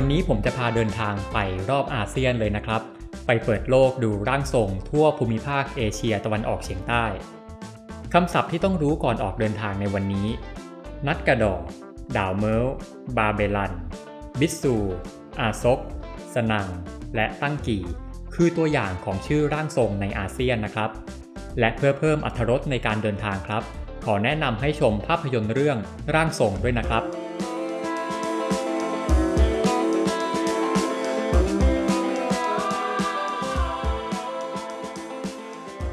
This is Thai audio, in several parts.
วันนี้ผมจะพาเดินทางไปรอบอาเซียนเลยนะครับ ไปเปิดโลกดูร่างทรงทั่วภูมิภาคเอเชียตะวันออกเฉียงใต้คำศัพท์ที่ต้องรู้ก่อนออกเดินทางในวันนี้ นัดกระดอดาวเมิลบาเบลัน บิสซู อาซก สนัง และตั้งกี่ คือตัวอย่างของชื่อร่างทรงในอาเซียนนะครับ และเพื่อเพิ่มอรรถรสในการเดินทางครับ ขอแนะนำให้ชมภาพยนตร์เรื่องร่างทรงด้วยนะครับ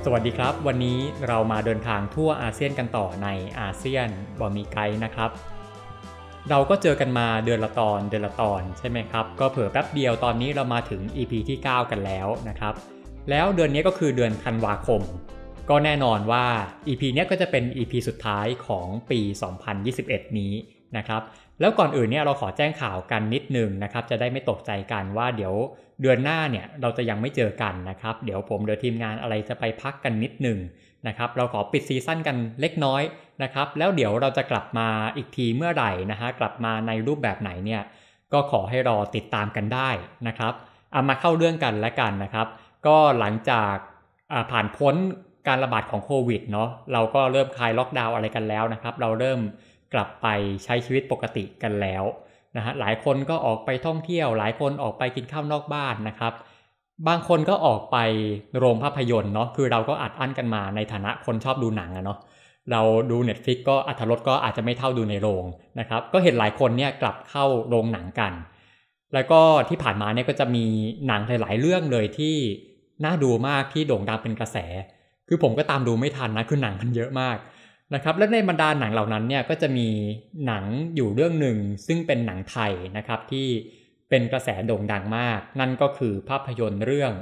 สวัสดีครับ วันนี้เรามาเดินทางทั่วอาเซียนกันต่อในอาเซียนบอมีไกด์นะครับ เราก็เจอกันมาเดือนละตอนเดือนละตอนใช่ไหมครับ ก็เผื่อแป๊บเดียวตอนนี้เรามาถึง EP ที่ 9 กันแล้วนะครับ แล้วเดือนนี้ก็คือเดือนธันวาคม ก็แน่นอนว่า EP เนี้ก็จะเป็น EP สุดท้ายของปี 2021 นี้นะครับ แล้วก่อนอื่นเนี่ยเราขอแจ้งข่าวกันนิดนึงนะครับ จะได้ไม่ตกใจกันว่าเดี๋ยวเดือนหน้าเนี่ยเราจะยังไม่เจอกันนะครับ เดี๋ยวผมเดี๋ยวทีมงานอะไรจะไปพักกันนิดนึงนะครับ เราขอปิดซีซั่นกันเล็กน้อยนะครับ แล้วเดี๋ยวเราจะกลับมาอีกทีเมื่อไหร่นะฮะกลับมาในรูปแบบไหนเนี่ยก็ขอให้รอติดตามกันได้นะครับเอามาเข้าเรื่องกันแล้วกันนะครับ ก็หลังจากผ่านพ้นการระบาดของโควิดเนาะเราก็เริ่มคลายล็อกดาวน์อะไรกันแล้วนะครับ เราเริ่ม กลับไปใช้ชีวิตปกติกันแล้วนะฮะหลายคนก็ออกไปท่องเที่ยว หลายคนออกไปกินข้าวนอกบ้านนะครับ บางคนก็ออกไปโรงภาพยนตร์เนาะคือเราก็อัดอั้นกันมาในฐานะคนชอบดูหนังอะเนาะเราดู Netflix ก็อัตรสก็อาจจะไม่เท่าดูในโรงนะครับก็เห็นหลายคนเนี่ยกลับเข้าโรงหนังกัน แล้วก็ที่ผ่านมาเนี่ยก็จะมีหนังหลาย ๆ เรื่องเลยที่น่าดูมากที่โด่งดังเป็นกระแส คือผมก็ตามดูไม่ทันนะคือหนังมันเยอะมาก นะครับและในบรรดาหนังเหล่านั้นเนี่ยก็จะมีหนังอยู่เรื่องหนึ่งซึ่งเป็นหนังไทยนะครับที่เป็นกระแสโด่งดังมาก นั่นก็คือภาพยนตร์เรื่อง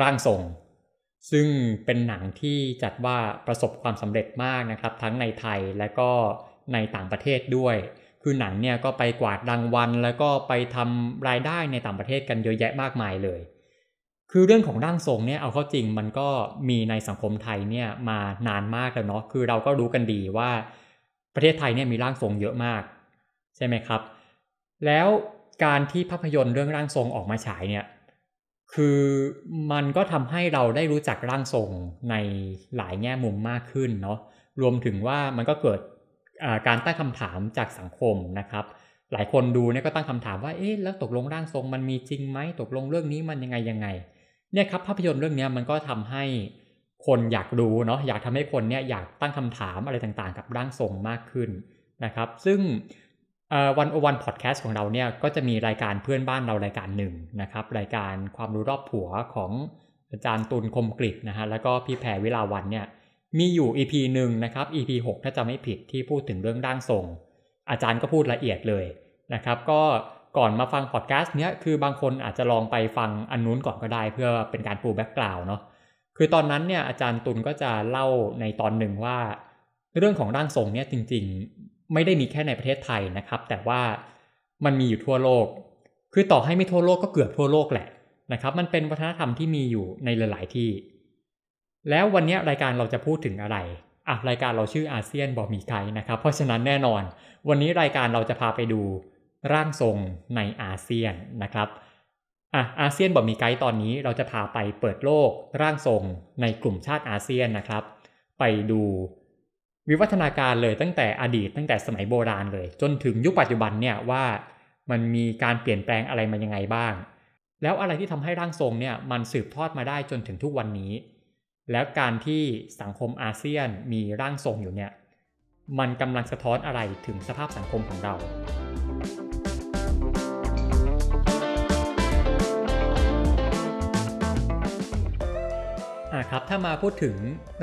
ร่างทรง ซึ่งเป็นหนังที่จัดว่าประสบความสำเร็จมากนะครับ ทั้งในไทยและก็ในต่างประเทศด้วย คือหนังเนี่ยก็ไปกวาดรางวัล แล้วก็ไปทำรายได้ในต่างประเทศกันเยอะแยะมากมายเลย คือเรื่องของร่างทรงเนี่ยเอาเข้าจริงมันก็มีในสังคมไทยเนี่ยมานานมากแล้วเนาะคือเราก็รู้กันดีว่าประเทศไทยเนี่ยมีร่างทรงเยอะมาก ใช่ไหมครับ แล้วการที่ภาพยนตร์เรื่องร่างทรงออกมาฉายเนี่ยคือมันก็ทำให้เราได้รู้จักร่างทรงในหลายแง่มุมมากขึ้นเนาะรวมถึงว่ามันก็เกิดการตั้งคำถามจากสังคมนะครับหลายคนดูเนี่ยก็ตั้งคำถามว่าเอ๊ะแล้วตกลงร่างทรงมันมีจริงไหมตกลงเรื่องนี้มันยังไงยังไง เนี่ยครับภาพยนตร์เรื่องนี้มันก็ทำให้คนอยากรู้เนาะอยากทำให้คนเนี่ยอยากตั้งคำถามอะไรต่างๆ กับร่างทรงมากขึ้นนะครับ ซึ่งวันโอวันพอดแคสต์ของเราเนี่ยก็จะมีรายการเพื่อนบ้านเรารายการหนึ่งนะครับรายการความรู้รอบผัวของอาจารย์ตุลคมกฤชนะฮะแล้วก็พี่แพรวิลาวันเนี่ยมีอยู่ EP หนึ่งนะครับ EP 6 ถ้าจะไม่ผิดที่พูดถึงเรื่องร่างทรง อาจารย์ก็พูดละเอียดเลยนะครับ ก็ ก่อนมาฟังพอดแคสต์เนี้ยคือบางคนอาจจะลองไปฟังอันนู้นก่อนก็ได้เพื่อเป็นการปู background เนาะคือตอนนั้นเนี่ยอาจารย์ตุลก็จะเล่าในตอนหนึ่งว่า เรื่องของร่างทรงเนี่ยจริงๆ ไม่ได้มีแค่ในประเทศไทยนะครับ แต่ว่ามันมีอยู่ทั่วโลก คือต่อให้ไม่ทั่วโลกก็เกือบทั่วโลกแหละนะครับมันเป็นวัฒนธรรมที่มีอยู่ในหลาย ๆ ที่ แล้ววันนี้รายการเราจะพูดถึงอะไรอะรายการเราชื่ออาเซียนบอมีไกด์นะครับ เพราะฉะนั้นแน่นอน วันนี้รายการเราจะพาไปดู ร่างทรงในอาเซียนนะครับอะอาเซียนบอกมีไกด์ตอนนี้เราจะพาไปเปิดโลกร่างทรงในกลุ่มชาติอาเซียนนะครับ ไปดูวิวัฒนาการเลยตั้งแต่อดีตตั้งแต่สมัยโบราณเลย จนถึงยุคปัจจุบันเนี่ยว่ามันมีการเปลี่ยนแปลงอะไรมายังไงบ้าง แล้วอะไรที่ทำให้ร่างทรงเนี่ยมันสืบทอดมาได้จนถึงทุกวันนี้ แล้วการที่สังคมอาเซียนมีร่างทรงอยู่เนี่ยมันกำลังสะท้อนอะไรถึงสภาพสังคมของเรา ครับถ้ามาพูดถึง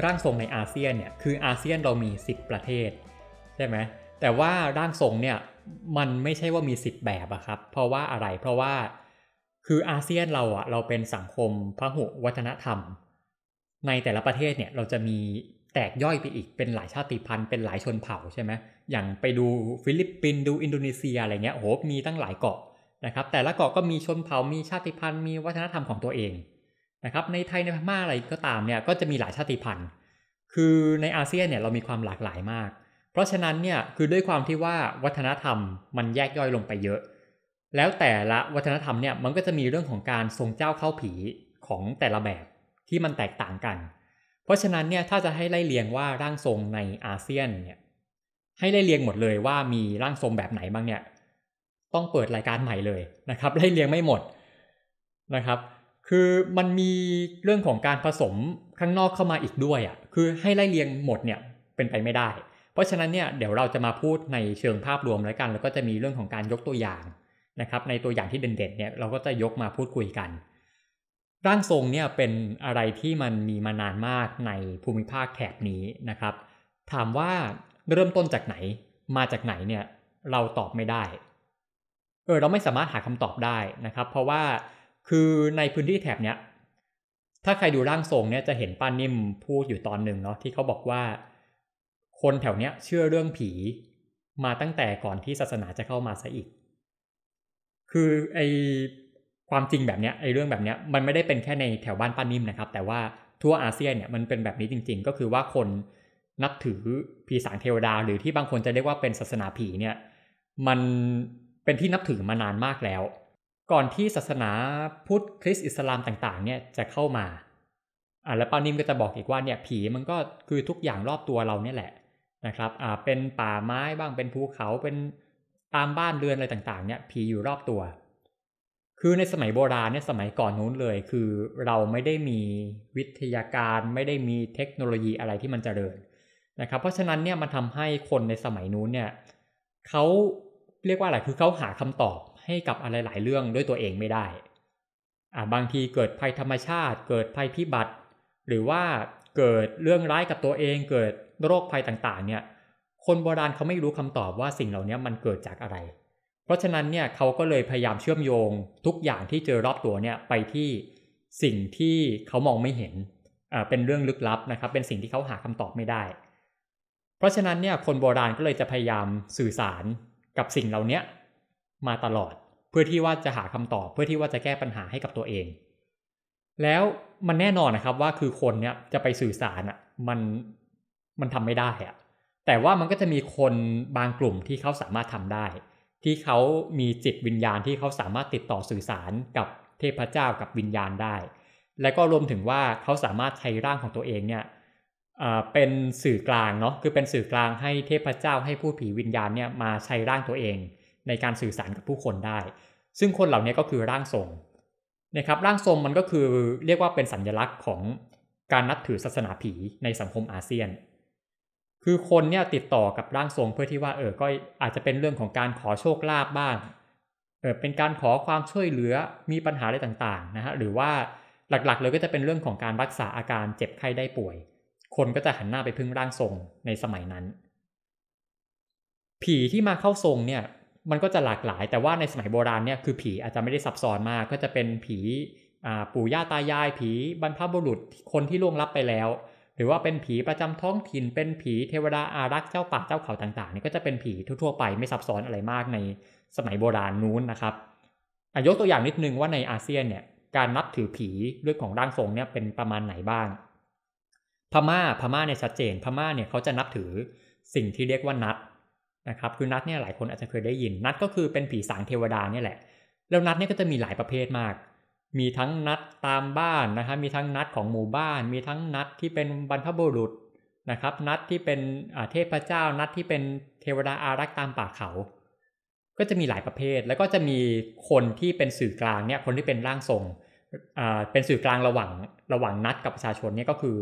ร่างทรงในอาเซียนเนี่ยคืออาเซียนเรามี 10 ประเทศใช่ไหมแต่ว่าร่างทรงเนี่ยมันไม่ใช่ว่ามี 10 แบบอะครับ เพราะว่าอะไรเพราะว่าคืออาเซียนเราอะเราเป็นสังคมพหุวัฒนธรรม ในแต่ละประเทศเนี่ยเราจะมีแตกย่อยไปอีกเป็นหลายชาติพันธุ์เป็นหลายชนเผ่าใช่ไหมอย่างไปดูฟิลิปปินส์ดูอินโดนีเซียอะไรเงี้ยโหมีตั้งหลายเกาะนะครับแต่ละเกาะก็มีชนเผ่ามีชาติพันธุ์มีวัฒนธรรมของตัวเอง นะครับในไทยในพม่าอะไรก็ตามเนี่ยก็จะมีหลายชาติพันธุ์ คือในอาเซียนเนี่ยเรามีความหลากหลายมาก เพราะฉะนั้นเนี่ยคือด้วยความที่ว่าวัฒนธรรมมันแยกย่อยลงไปเยอะ แล้วแต่ละวัฒนธรรมเนี่ยมันก็จะมีเรื่องของการทรงเจ้าเข้าผีของแต่ละแบบที่มันแตกต่างกัน เพราะฉะนั้นเนี่ยถ้าจะให้ไล่เลียงว่าร่างทรงในอาเซียนเนี่ยให้ไล่เลียงหมดเลยว่ามีร่างทรงแบบไหนบ้างเนี่ยต้องเปิดรายการใหม่เลยนะครับไล่เลียงไม่หมดนะครับ คือมันมีเรื่องของการผสมข้างนอกเข้ามาอีกด้วยอะคือให้ไล่เรียงหมดเนี่ยเป็นไปไม่ได้ เพราะฉะนั้นเนี่ยเดี๋ยวเราจะมาพูดในเชิงภาพรวมแล้วกัน แล้วก็จะมีเรื่องของการยกตัวอย่างนะครับในตัวอย่างที่เด่นๆเนี่ยเราก็จะยกมาพูดคุยกัน ร่างทรงเนี่ยเป็นอะไรที่มันมีมานานมากในภูมิภาคแถบนี้นะครับ ถามว่าเริ่มต้นจากไหนมาจากไหนเนี่ยเราตอบไม่ได้เออเราไม่สามารถหาคำตอบได้นะครับ เพราะว่า คือในพื้นที่แถบเนี้ย ถ้าใครดูร่างทรงเนี่ยจะเห็นป้านิ่มพูดอยู่ตอนหนึ่งเนาะที่เขาบอกว่า คนแถวเนี้ยเชื่อเรื่องผีมาตั้งแต่ก่อนที่ศาสนาจะเข้ามาซะอีก คือไอความจริงแบบเนี้ยไอเรื่องแบบเนี้ยมันไม่ได้เป็นแค่ในแถวบ้านป้านิ่มนะครับ แต่ว่าทั่วอาเซียนเนี่ยมันเป็นแบบนี้จริง ๆ ก็คือว่าคนนับถือผีสางเทวดา หรือที่บางคนจะเรียกว่าเป็นศาสนาผีเนี่ย มันเป็นที่นับถือมานานมากแล้ว ก่อนที่ศาสนาพุทธคริสต์อิสลามต่างๆ เนี่ยจะเข้ามาอ่าแล้วปานิมก็จะบอกอีกว่าเนี่ยผีมันก็คือทุกอย่างรอบตัวเราเนี่ยแหละนะครับอ่าเป็นป่าไม้บ้างเป็นภูเขาเป็นตามบ้านเรือนอะไรต่างๆ เนี่ยผีอยู่รอบตัว คือในสมัยโบราณเนี่ยสมัยก่อนนู้นเลย คือเราไม่ได้มีวิทยาการไม่ได้มีเทคโนโลยีอะไรที่มันจเจริญนะครับ เพราะฉะนั้นเนี่ยมันทำให้คนในสมัยนู้นเนี่ยเขาเรียกว่าอะไรคือเขาหาคำตอบ ให้กับอะไรหลายเรื่องด้วยตัวเองไม่ได้อ่าบางทีเกิดภัยธรรมชาติ เกิดภัยพิบัติ หรือว่าเกิดเรื่องร้ายกับตัวเอง เกิดโรคภัยต่างๆ เนี่ยคนโบราณเขาไม่รู้คำตอบว่าสิ่งเหล่านี้มันเกิดจากอะไร เพราะฉะนั้นเนี่ยเขาก็เลยพยายามเชื่อมโยงทุกอย่างที่เจอรอบตัวเนี่ยไปที่สิ่งที่เขามองไม่เห็นอ่าเป็นเรื่องลึกลับนะครับ เป็นสิ่งที่เขาหาคำตอบไม่ได้ เพราะฉะนั้นเนี่ยคนโบราณก็เลยจะพยายามสื่อสารกับสิ่งเหล่านี้ มาตลอด เพื่อที่ว่าจะหาคำตอบ เพื่อที่ว่าจะแก้ปัญหาให้กับตัวเอง แล้วมันแน่นอนนะครับว่าคือคนเนี้ยจะไปสื่อสารอะมันมันทำไม่ได้อะแต่ว่ามันก็จะมีคนบางกลุ่มที่เขาสามารถทำได้ ที่เขามีจิตวิญญาณที่เขาสามารถติดต่อสื่อสารกับเทพเจ้ากับวิญญาณได้ และก็รวมถึงว่าเขาสามารถใช้ร่างของตัวเองเนี่ยเป็นสื่อกลางเนาะคือเป็นสื่อกลางให้เทพเจ้าให้ผู้ผีวิญญาณเนี่ยมาใช้ร่างตัวเอง ในการสื่อสารกับผู้คนได้ ซึ่งคนเหล่านี้ก็คือร่างทรงนะครับร่างทรงมันก็คือเรียกว่าเป็นสัญลักษณ์ของการนับถือศาสนาผีในสังคมอาเซียน คือคนเนี่ยติดต่อกับร่างทรงเพื่อที่ว่าเออก็อาจจะเป็นเรื่องของการขอโชคลาภบ้างเออเป็นการขอความช่วยเหลือมีปัญหาอะไรต่างๆนะฮะหรือว่าหลักๆเลยก็จะเป็นเรื่องของการรักษาอาการเจ็บไข้ได้ป่วย คนก็จะหันหน้าไปพึ่งร่างทรงในสมัยนั้น ผีที่มาเข้าทรงเนี่ย มันก็จะหลากหลาย แต่ว่าในสมัยโบราณเนี่ยคือผีอาจจะไม่ได้ซับซ้อนมาก ก็จะเป็นผีปู่ย่าตายาย ผีบรรพบุรุษคนที่ล่วงลับไปแล้ว หรือว่าเป็นผีประจำท้องถิ่น เป็นผีเทวดาอารักษ์เจ้าป่าเจ้าเขาต่างๆนี่ก็จะเป็นผีทั่วๆไปไม่ซับซ้อนอะไรมากในสมัยโบราณนู้นนะครับยกตัวอย่างนิดนึงว่าในอาเซียนเนี่ยการนับถือผีเรื่องของร่างทรงเนี่ยเป็นประมาณไหนบ้าง พม่าพม่าเนี่ยชัดเจน พม่าเนี่ยเขาจะนับถือสิ่งที่เรียกว่านัด นะครับคือนัดเนี่ยหลายคนอาจจะเคยได้ยินนัดก็คือเป็นผีสางเทวดาเนี่ยแหละ แล้วนัดเนี่ยก็จะมีหลายประเภทมาก มีทั้งนัดตามบ้านนะครับมีทั้งนัดของหมู่บ้าน มีทั้งนัดที่เป็นบรรพบุรุษนะครับนัดที่เป็นเทพเจ้านัดที่เป็นเทวดาอารักษ์ตามป่าเขา ก็จะมีหลายประเภท แล้วก็จะมีคนที่เป็นสื่อกลางเนี่ยคนที่เป็นร่างทรงเป็นสื่อกลางระหว่างระหว่างนัดกับประชาชนเนี่ยก็คือ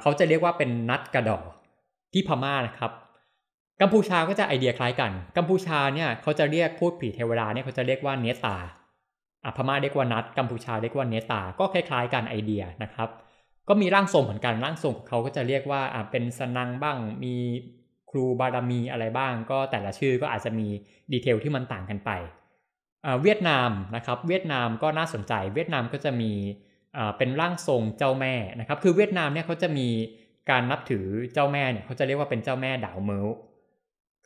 เขาจะเรียกว่าเป็นนัดกระดอที่พม่านะครับ กัมพูชาก็จะไอเดียคล้ายกัน กัมพูชาเนี่ยเขาจะเรียกพูดผีเทวดาเนี่ยเขาจะเรียกว่าเนตาอะพม่าเรียกว่านัดกัมพูชาเรียกว่าเนตา ก็คล้ายๆกันไอเดียนะครับ ก็มีร่างทรงเหมือนกันร่างทรงของเขาก็จะเรียกว่าอ่าเป็นสนังบ้าง มีครูบารมีอะไรบ้าง ก็แต่ละชื่อก็อาจจะมีดีเทลที่มันต่างกันไปเวียดนามนะครับ เวียดนามก็น่าสนใจ เวียดนามก็จะมีเป็นร่างทรงเจ้าแม่นะครับ คือเวียดนามเนี่ยเขาจะมีการนับถือเจ้าแม่เนี่ยเขาจะเรียกว่าเป็นเจ้าแม่ดาวเมิล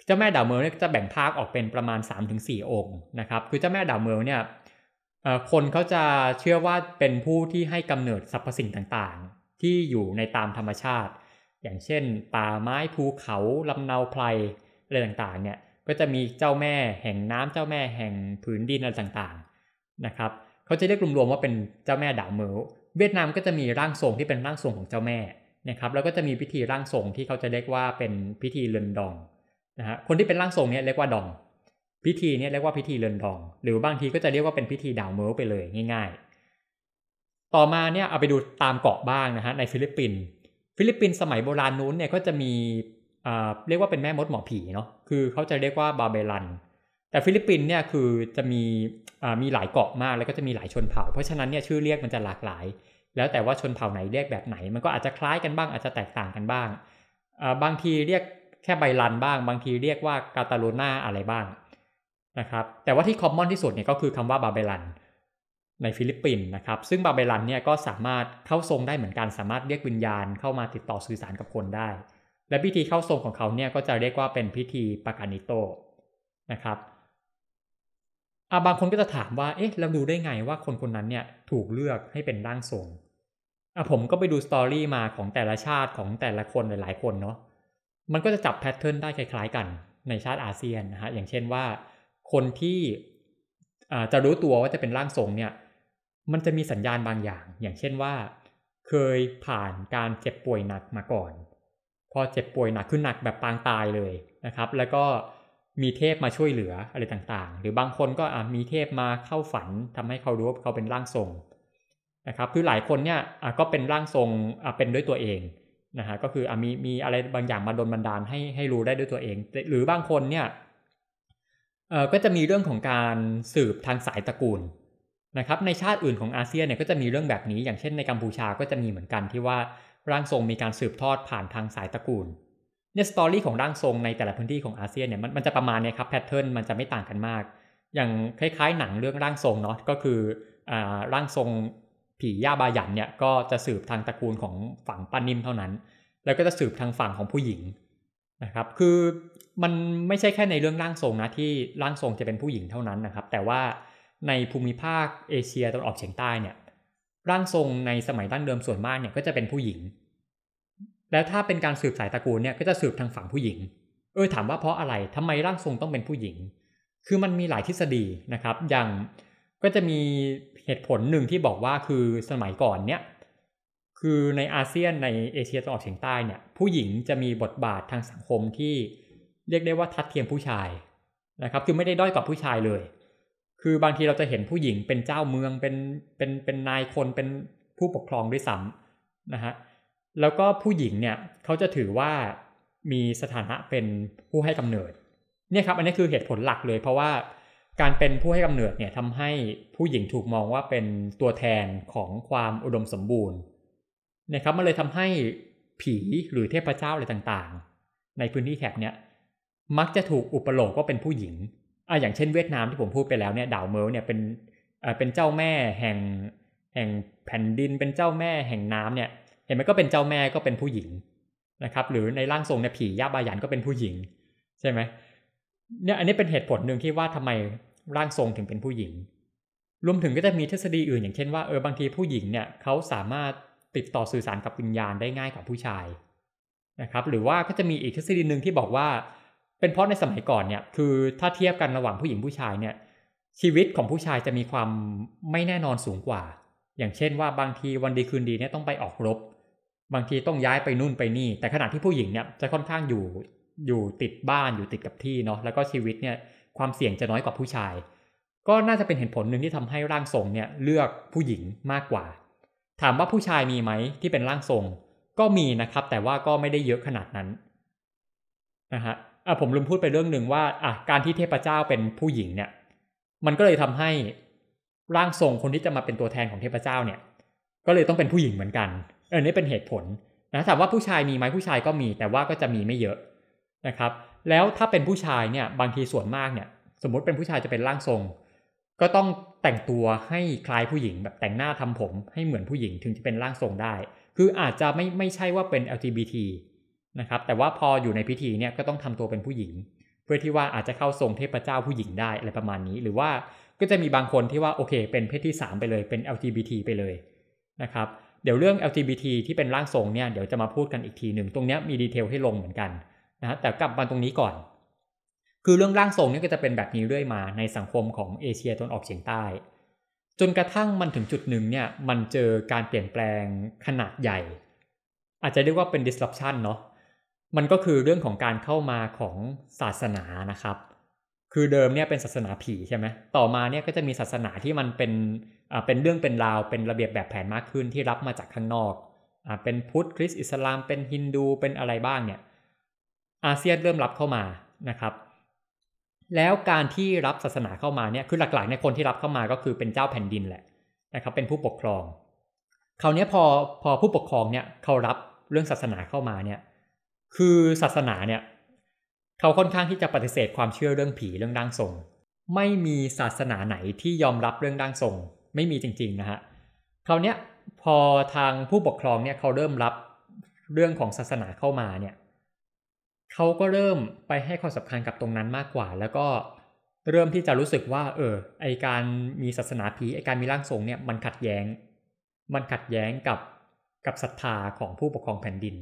เจ้าแม่ดาวเมิลเนี่ยจะแบ่งภาคออกเป็นประมาณ 3-4 องค์นะครับคือเจ้าแม่ดาวเมิลเนี่ยคนเขาจะเชื่อว่าเป็นผู้ที่ให้กำเนิดสรรพสิ่งต่างๆ ที่อยู่ในตามธรรมชาติ อย่างเช่น ป่าไม้ภูเขาลำเนาไพรอะไรต่างๆเนี่ยก็จะมีเจ้าแม่แห่งน้ำเจ้าแม่แห่งผืนดินอะไรต่างๆนะครับเขาจะเรียกรวมๆว่าเป็นเจ้าแม่ดาวเมิลเวียดนามก็จะมีร่างทรงที่เป็นร่างทรงของเจ้าแม่นะครับแล้วก็จะมีพิธีร่างทรงที่เขาจะเรียกว่าเป็นพิธีเลินดอง นะฮะคนที่เป็นร่างทรงเนี่ยเรียกว่าดอง พิธีเนี่ยเรียกว่าพิธีเลินดอง หรือบางทีก็จะเรียกว่าเป็นพิธีดาวเมิลไปเลยง่าย ๆ ต่อมาเนี่ยเอาไปดูตามเกาะบ้างนะฮะในฟิลิปปินส์ฟิลิปปินส์สมัยโบราณนู้นเนี่ยก็จะมีเรียกว่าเป็นแม่มดหมอผีเนาะคือเขาจะเรียกว่าบาเบลัน แต่ฟิลิปปินส์เนี่ยคือจะมีมีหลายเกาะมากแล้วก็จะมีหลายชนเผ่า เพราะฉะนั้นเนี่ยชื่อเรียกมันจะหลากหลาย แล้วแต่ว่าชนเผ่าไหนเรียกแบบไหน มันก็อาจจะคล้ายกันบ้างอาจจะแตกต่างกันบ้างบางทีเรียก แค่ใบลันบ้าง บางทีเรียกว่ากาตาโลนาอะไรบ้างนะครับแต่ว่าที่ common ที่สุดเนี่ยก็คือคำว่าบาเบลันในฟิลิปปินส์นะครับซึ่งบาเบลันเนี่ยก็สามารถเข้าทรงได้เหมือนกันสามารถเรียกวิญญาณเข้ามาติดต่อสื่อสารกับคนได้ และพิธีเข้าทรงของเขาเนี่ยก็จะเรียกว่าเป็นพิธีปากานิโตนะครับอาบางคนก็จะถามว่าเอ๊ะเราดูได้ไงว่าคนคนนั้นเนี่ยถูกเลือกให้เป็นร่างทรงอะผมก็ไปดู story มาของแต่ละชาติของแต่ละคนหลายๆคนเนาะ มันก็จะจับ pattern ได้คล้าย ๆ กันในชาติอาเซียนนะฮะอย่างเช่นว่า คนที่จะรู้ตัวว่าจะเป็นร่างทรงเนี่ยมันจะมีสัญญาณบางอย่าง อย่างเช่นว่า เคยผ่านการเจ็บป่วยหนักมาก่อน พอเจ็บป่วยหนักขึ้นหนักแบบปางตายเลยนะครับ แล้วก็มีเทพมาช่วยเหลืออะไรต่างๆ หรือบางคนก็มีเทพมาเข้าฝันทำให้เขารู้ว่าเขาเป็นร่างทรงนะครับคือหลายคนเนี่ยก็เป็นร่างทรงเป็นด้วยตัวเอง นะฮะก็คืออมีมีอะไรบางอย่างมาดนบันดาลให้ให้รู้ได้ด้วยตัวเอง หรือบางคนเนี่ยก็จะมีเรื่องของการสืบทางสายตระกูลนะครับในชาติอื่นของอาเซียนเนี่ยก็จะมีเรื่องแบบนี้ อย่างเช่นในกัมพูชาก็จะมีเหมือนกันที่ว่าร่างทรงมีการสืบทอดผ่านทางสายตระกูลเนี่ยสตอรี่ของร่างทรงในแต่ละพื้นที่ของอาเซียนเนี่ยมันมันจะประมาณนี้ครับแพทเทิร์นมันจะไม่ต่างกันมาก อย่างคล้ายๆ หนังเรื่องร่างทรงเนาะก็คืออ่าร่างทรง ผีย่าบาหยันเนี่ยก็จะสืบทางตระกูลของฝั่งป้านิ่มเท่านั้น แล้วก็จะสืบทางฝั่งของผู้หญิงนะครับ คือมันไม่ใช่แค่ในเรื่องร่างทรงนะที่ร่างทรงจะเป็นผู้หญิงเท่านั้นนะครับ แต่ว่าในภูมิภาคเอเชียตะวันออกเฉียงใต้เนี่ยร่างทรงในสมัยดั้งเดิมส่วนมากเนี่ยก็จะเป็นผู้หญิง แล้วถ้าเป็นการสืบสายตระกูลเนี่ยก็จะสืบทางฝั่งผู้หญิง เออถามว่าเพราะอะไรทำไมร่างทรงต้องเป็นผู้หญิง คือมันมีหลายทฤษฎีนะครับ อย่าง ก็จะมีเหตุผลหนึ่งที่บอกว่าคือสมัยก่อนเนี่ยคือในอาเซียนในเอเชียตะวันออกเฉียงใต้เนี่ยผู้หญิงจะมีบทบาททางสังคมที่เรียกได้ว่าทัดเทียมผู้ชายนะครับคือไม่ได้ด้อยกว่าผู้ชายเลย คือบางทีเราจะเห็นผู้หญิงเป็นเจ้าเมืองเป็นเป็นเป็นนายคนเป็นผู้ปกครองด้วยซ้ำนะฮะแล้วก็ผู้หญิงเนี่ยเขาจะถือว่ามีสถานะเป็นผู้ให้กำเนิดเนี่ยครับอันนี้คือเหตุผลหลักเลย เพราะว่า การเป็นผู้ให้กำเนิดเนี่ยทำให้ผู้หญิงถูกมองว่าเป็นตัวแทนของความอุดมสมบูรณ์นะครับมันเลยทำให้ผีหรือเทพเจ้าอะไรต่างๆ ในพื้นที่แถบเนี้ยมักจะถูกอุปโลกว่าเป็นผู้หญิงอะอย่างเช่นเวียดนามที่ผมพูดไปแล้วเนี่ยดาวเมิร์เนี่ยเป็นอ่าเป็นเจ้าแม่แห่งแห่งแผ่นดินเป็นเจ้าแม่แห่งน้ำเนี่ย เห็นไหมก็เป็นเจ้าแม่ก็เป็นผู้หญิงนะครับ หรือในร่างทรงเนี่ยผีย่าบายันก็เป็นผู้หญิง ใช่ไหมเนี่ยอันนี้เป็นเหตุผลหนึ่งที่ว่าทำไม ร่างทรงถึงเป็นผู้หญิง รวมถึงก็จะมีทฤษฎีอื่น อย่างเช่นว่าเออบางทีผู้หญิงเนี่ยเขาสามารถติดต่อสื่อสารกับวิญญาณได้ง่ายกว่าผู้ชายนะครับหรือว่าก็จะมีอีกทฤษฎีหนึ่งที่บอกว่า เป็นเพราะในสมัยก่อนเนี่ยคือถ้าเทียบกันระหว่างผู้หญิงผู้ชายเนี่ยชีวิตของผู้ชายจะมีความไม่แน่นอนสูงกว่า อย่างเช่นว่าบางทีวันดีคืนดีเนี่ยต้องไปออกรบบางทีต้องย้ายไปนู่นไปนี่ แต่ขณะที่ผู้หญิงเนี่ยจะค่อนข้างอยู่อยู่ติดบ้านอยู่ติดกับที่เนาะแล้วก็ชีวิตเนี่ย ความเสี่ยงจะน้อยกว่าผู้ชาย ก็น่าจะเป็นเหตุผลหนึ่งที่ทำให้ร่างทรงเนี่ยเลือกผู้หญิงมากกว่า ถามว่าผู้ชายมีไหมที่เป็นร่างทรง ก็มีนะครับ แต่ว่าก็ไม่ได้เยอะขนาดนั้นนะฮะอะผมลืมพูดไปเรื่องหนึ่งว่าอะการที่เทพเจ้าเป็นผู้หญิงเนี่ย มันก็เลยทำให้ร่างทรงคนที่จะมาเป็นตัวแทนของเทพเจ้าเนี่ย ก็เลยต้องเป็นผู้หญิงเหมือนกันเออนี่เป็นเหตุผลนะถามว่าผู้ชายมีไหมผู้ชายก็มี แต่ว่าก็จะมีไม่เยอะนะครับ แล้วถ้าเป็นผู้ชายเนี่ยบางทีส่วนมากเนี่ยสมมติเป็นผู้ชายจะเป็นร่างทรง ก็ต้องแต่งตัวให้คล้ายผู้หญิงแบบแต่งหน้าทำผมให้เหมือนผู้หญิงถึงจะเป็นร่างทรงได้ คืออาจจะไม่ไม่ใช่ว่าเป็น LGBT นะครับแต่ว่าพออยู่ในพิธีเนี่ยก็ต้องทำตัวเป็นผู้หญิง เพื่อที่ว่าอาจจะเข้าทรงเทพเจ้าผู้หญิงได้อะไรประมาณนี้ หรือว่าก็จะมีบางคนที่ว่าโอเค เป็นเพศที่ 3 ไปเลยเป็น LGBT ไปเลยนะครับเดี๋ยวเรื่อง LGBT ที่เป็นร่างทรงเนี่ยเดี๋ยวจะมาพูดกันอีกทีหนึ่งตรงนี้มีดีเทลให้ลงเหมือนกัน นะแต่กลับมาตรงนี้ก่อน คือเรื่องร่างทรงนี่ก็จะเป็นแบบนี้เรื่อยมาในสังคมของเอเชียตะวันออกเฉียงใต้ จนกระทั่งมันถึงจุดหนึ่งเนี่ยมันเจอการเปลี่ยนแปลงขนาดใหญ่ อาจจะเรียกว่าเป็น disruption เนาะมันก็คือเรื่องของการเข้ามาของศาสนานะครับ คือเดิมเนี่ยเป็นศาสนาผีใช่ไหมต่อมาเนี่ยก็จะมีศาสนาที่มันเป็นอ่าเป็นเรื่องเป็นราวเป็นระเบียบแบบแผนมากขึ้นที่รับมาจากข้างนอกอ่าเป็นพุทธคริสต์อิสลามเป็นฮินดูเป็นอะไรบ้างเนี่ย อาเซียนเริ่มรับเข้ามานะครับ แล้วการที่รับศาสนาเข้ามาเนี่ยคือหลักๆในคนที่รับเข้ามาก็คือเป็นเจ้าแผ่นดินแหละนะครับ เป็นผู้ปกครองคราวนี้พอพอผู้ปกครองเนี่ยเขารับเรื่องศาสนาเข้ามาเนี่ยคือศาสนาเนี่ยเขาค่อนข้างที่จะปฏิเสธความเชื่อเรื่องผีเรื่องร่างทรง ไม่มีศาสนาไหนที่ยอมรับเรื่องร่างทรง ไม่มีจริง ๆนะฮะคราวนี้พอทางผู้ปกครองเนี่ยเขาเริ่มรับเรื่องของศาสนาเข้ามาเนี่ย เขาก็เริ่มไปให้ความสำคัญกับตรงนั้นมากกว่า แล้วก็เริ่มที่จะรู้สึกว่า เออ ไอการมีศาสนาผีไอการมีร่างทรงเนี่ยมันขัดแย้ง มันขัดแย้งกับกับศรัทธาของผู้ปกครองแผ่นดิน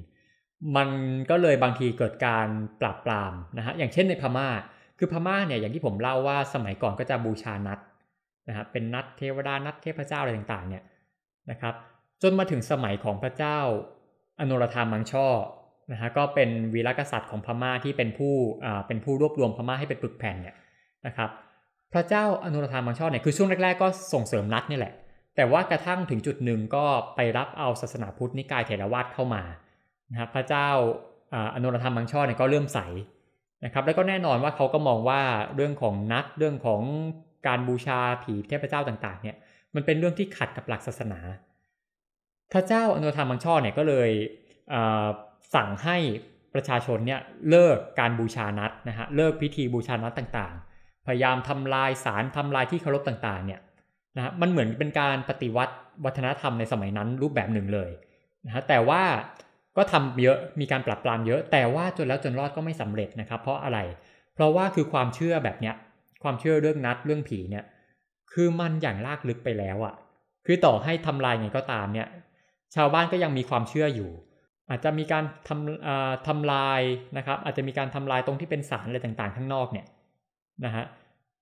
มันก็เลยบางทีเกิดการปราบปรามนะฮะอย่างเช่นในพมา่า คือพม่าเนี่ยอย่างที่ผมเล่าว่าสมัยก่อนก็จะบูชานัดนะครับเป็นนัดเทวดานัดเทพเจ้าอะไรต่างๆเนี่ยนะครับ จนมาถึงสมัยของพระเจ้า อนุรธามังช่อ นะฮะก็เป็นวีรกษัตริย์ของพม่าที่เป็นผู้อ่าเป็นผู้รวบรวมพม่าให้เป็นปึกแผ่นเนี่ยนะครับพระเจ้าอนุรธามังช่อเนี่ยคือช่วงแรกๆก็ส่งเสริมนัดนี่แหละ แต่ว่ากระทั่งถึงจุดหนึ่งก็ไปรับเอาศาสนาพุทธนิกายเถรวาทเข้ามานะครับพระเจ้าอนุรธรรมมังช่อเนี่ยก็เริ่มใสนะครับแล้วก็แน่นอนว่าเขาก็มองว่าเรื่องของนัดเรื่องของการบูชาผีเทพเจ้าต่างๆเนี่ยมันเป็นเรื่องที่ขัดกับหลักศาสนา พระเจ้าอนุรธรรมมังช่อเนี่ยก็เลย สั่งให้ประชาชนเนี่ยเลิกการบูชานัดนะฮะเลิกพิธีบูชานัดต่างๆ พยายามทำลายสารทำลายที่เคารพต่างๆเนี่ยนะฮะมันเหมือนเป็นการปฏิวัติวัฒนธรรมในสมัยนั้นรูปแบบหนึ่งเลยนะฮะแต่ว่าก็ทำเยอะมีการปรับปรามเยอะ แต่ว่าจนแล้วจนรอดก็ไม่สำเร็จนะครับ เพราะอะไร เพราะว่าคือความเชื่อแบบเนี้ยความเชื่อเรื่องนัดเรื่องผีเนี่ยคือมันอย่างลากลึกไปแล้วอะ่ะ คือต่อให้ทำลายไงก็ตามเนี่ย ชาวบ้านก็ยังมีความเชื่ออยู่ อาจจะมีการทำทำลายนะครับอาจจะมีการทำลายตรงที่เป็นสารอะไรต่างๆ ข้างนอกเนี่ยนะฮะ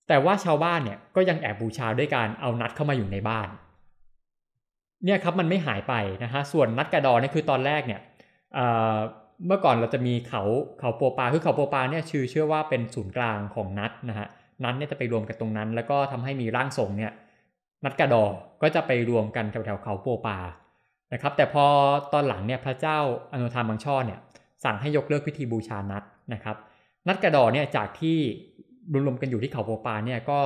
แต่ว่าชาวบ้านเนี่ยก็ยังแอบบูชาด้วยการเอานัดเข้ามาอยู่ในบ้าน เนี่ยครับมันไม่หายไปนะฮะส่วนนัดกระดอเนี่คือตอนแรกเนี่ยเมื่อก่อนเราจะมีเขาเขาโปปาคือเขาโปปาเนี่ยชื่อเชื่อว่าเป็นศูนย์กลางของนัดนะฮะนัดเนี่ยจะไปรวมกันตรงนั้น แล้วก็ทำให้มีร่างทรงเนี่ยนัดกระดอก็จะไปรวมกันแถวๆเขาโปปา นะครับ แต่พอตอนหลังเนี่ยพระเจ้าอนุธามบังช่อเนี่ยสั่งให้ยกเลิกพิธีบูชานัดนะครับ นัดกระดอเนี่ยจากที่รวมกันอยู่ที่เขาโปปาเนี่ยก็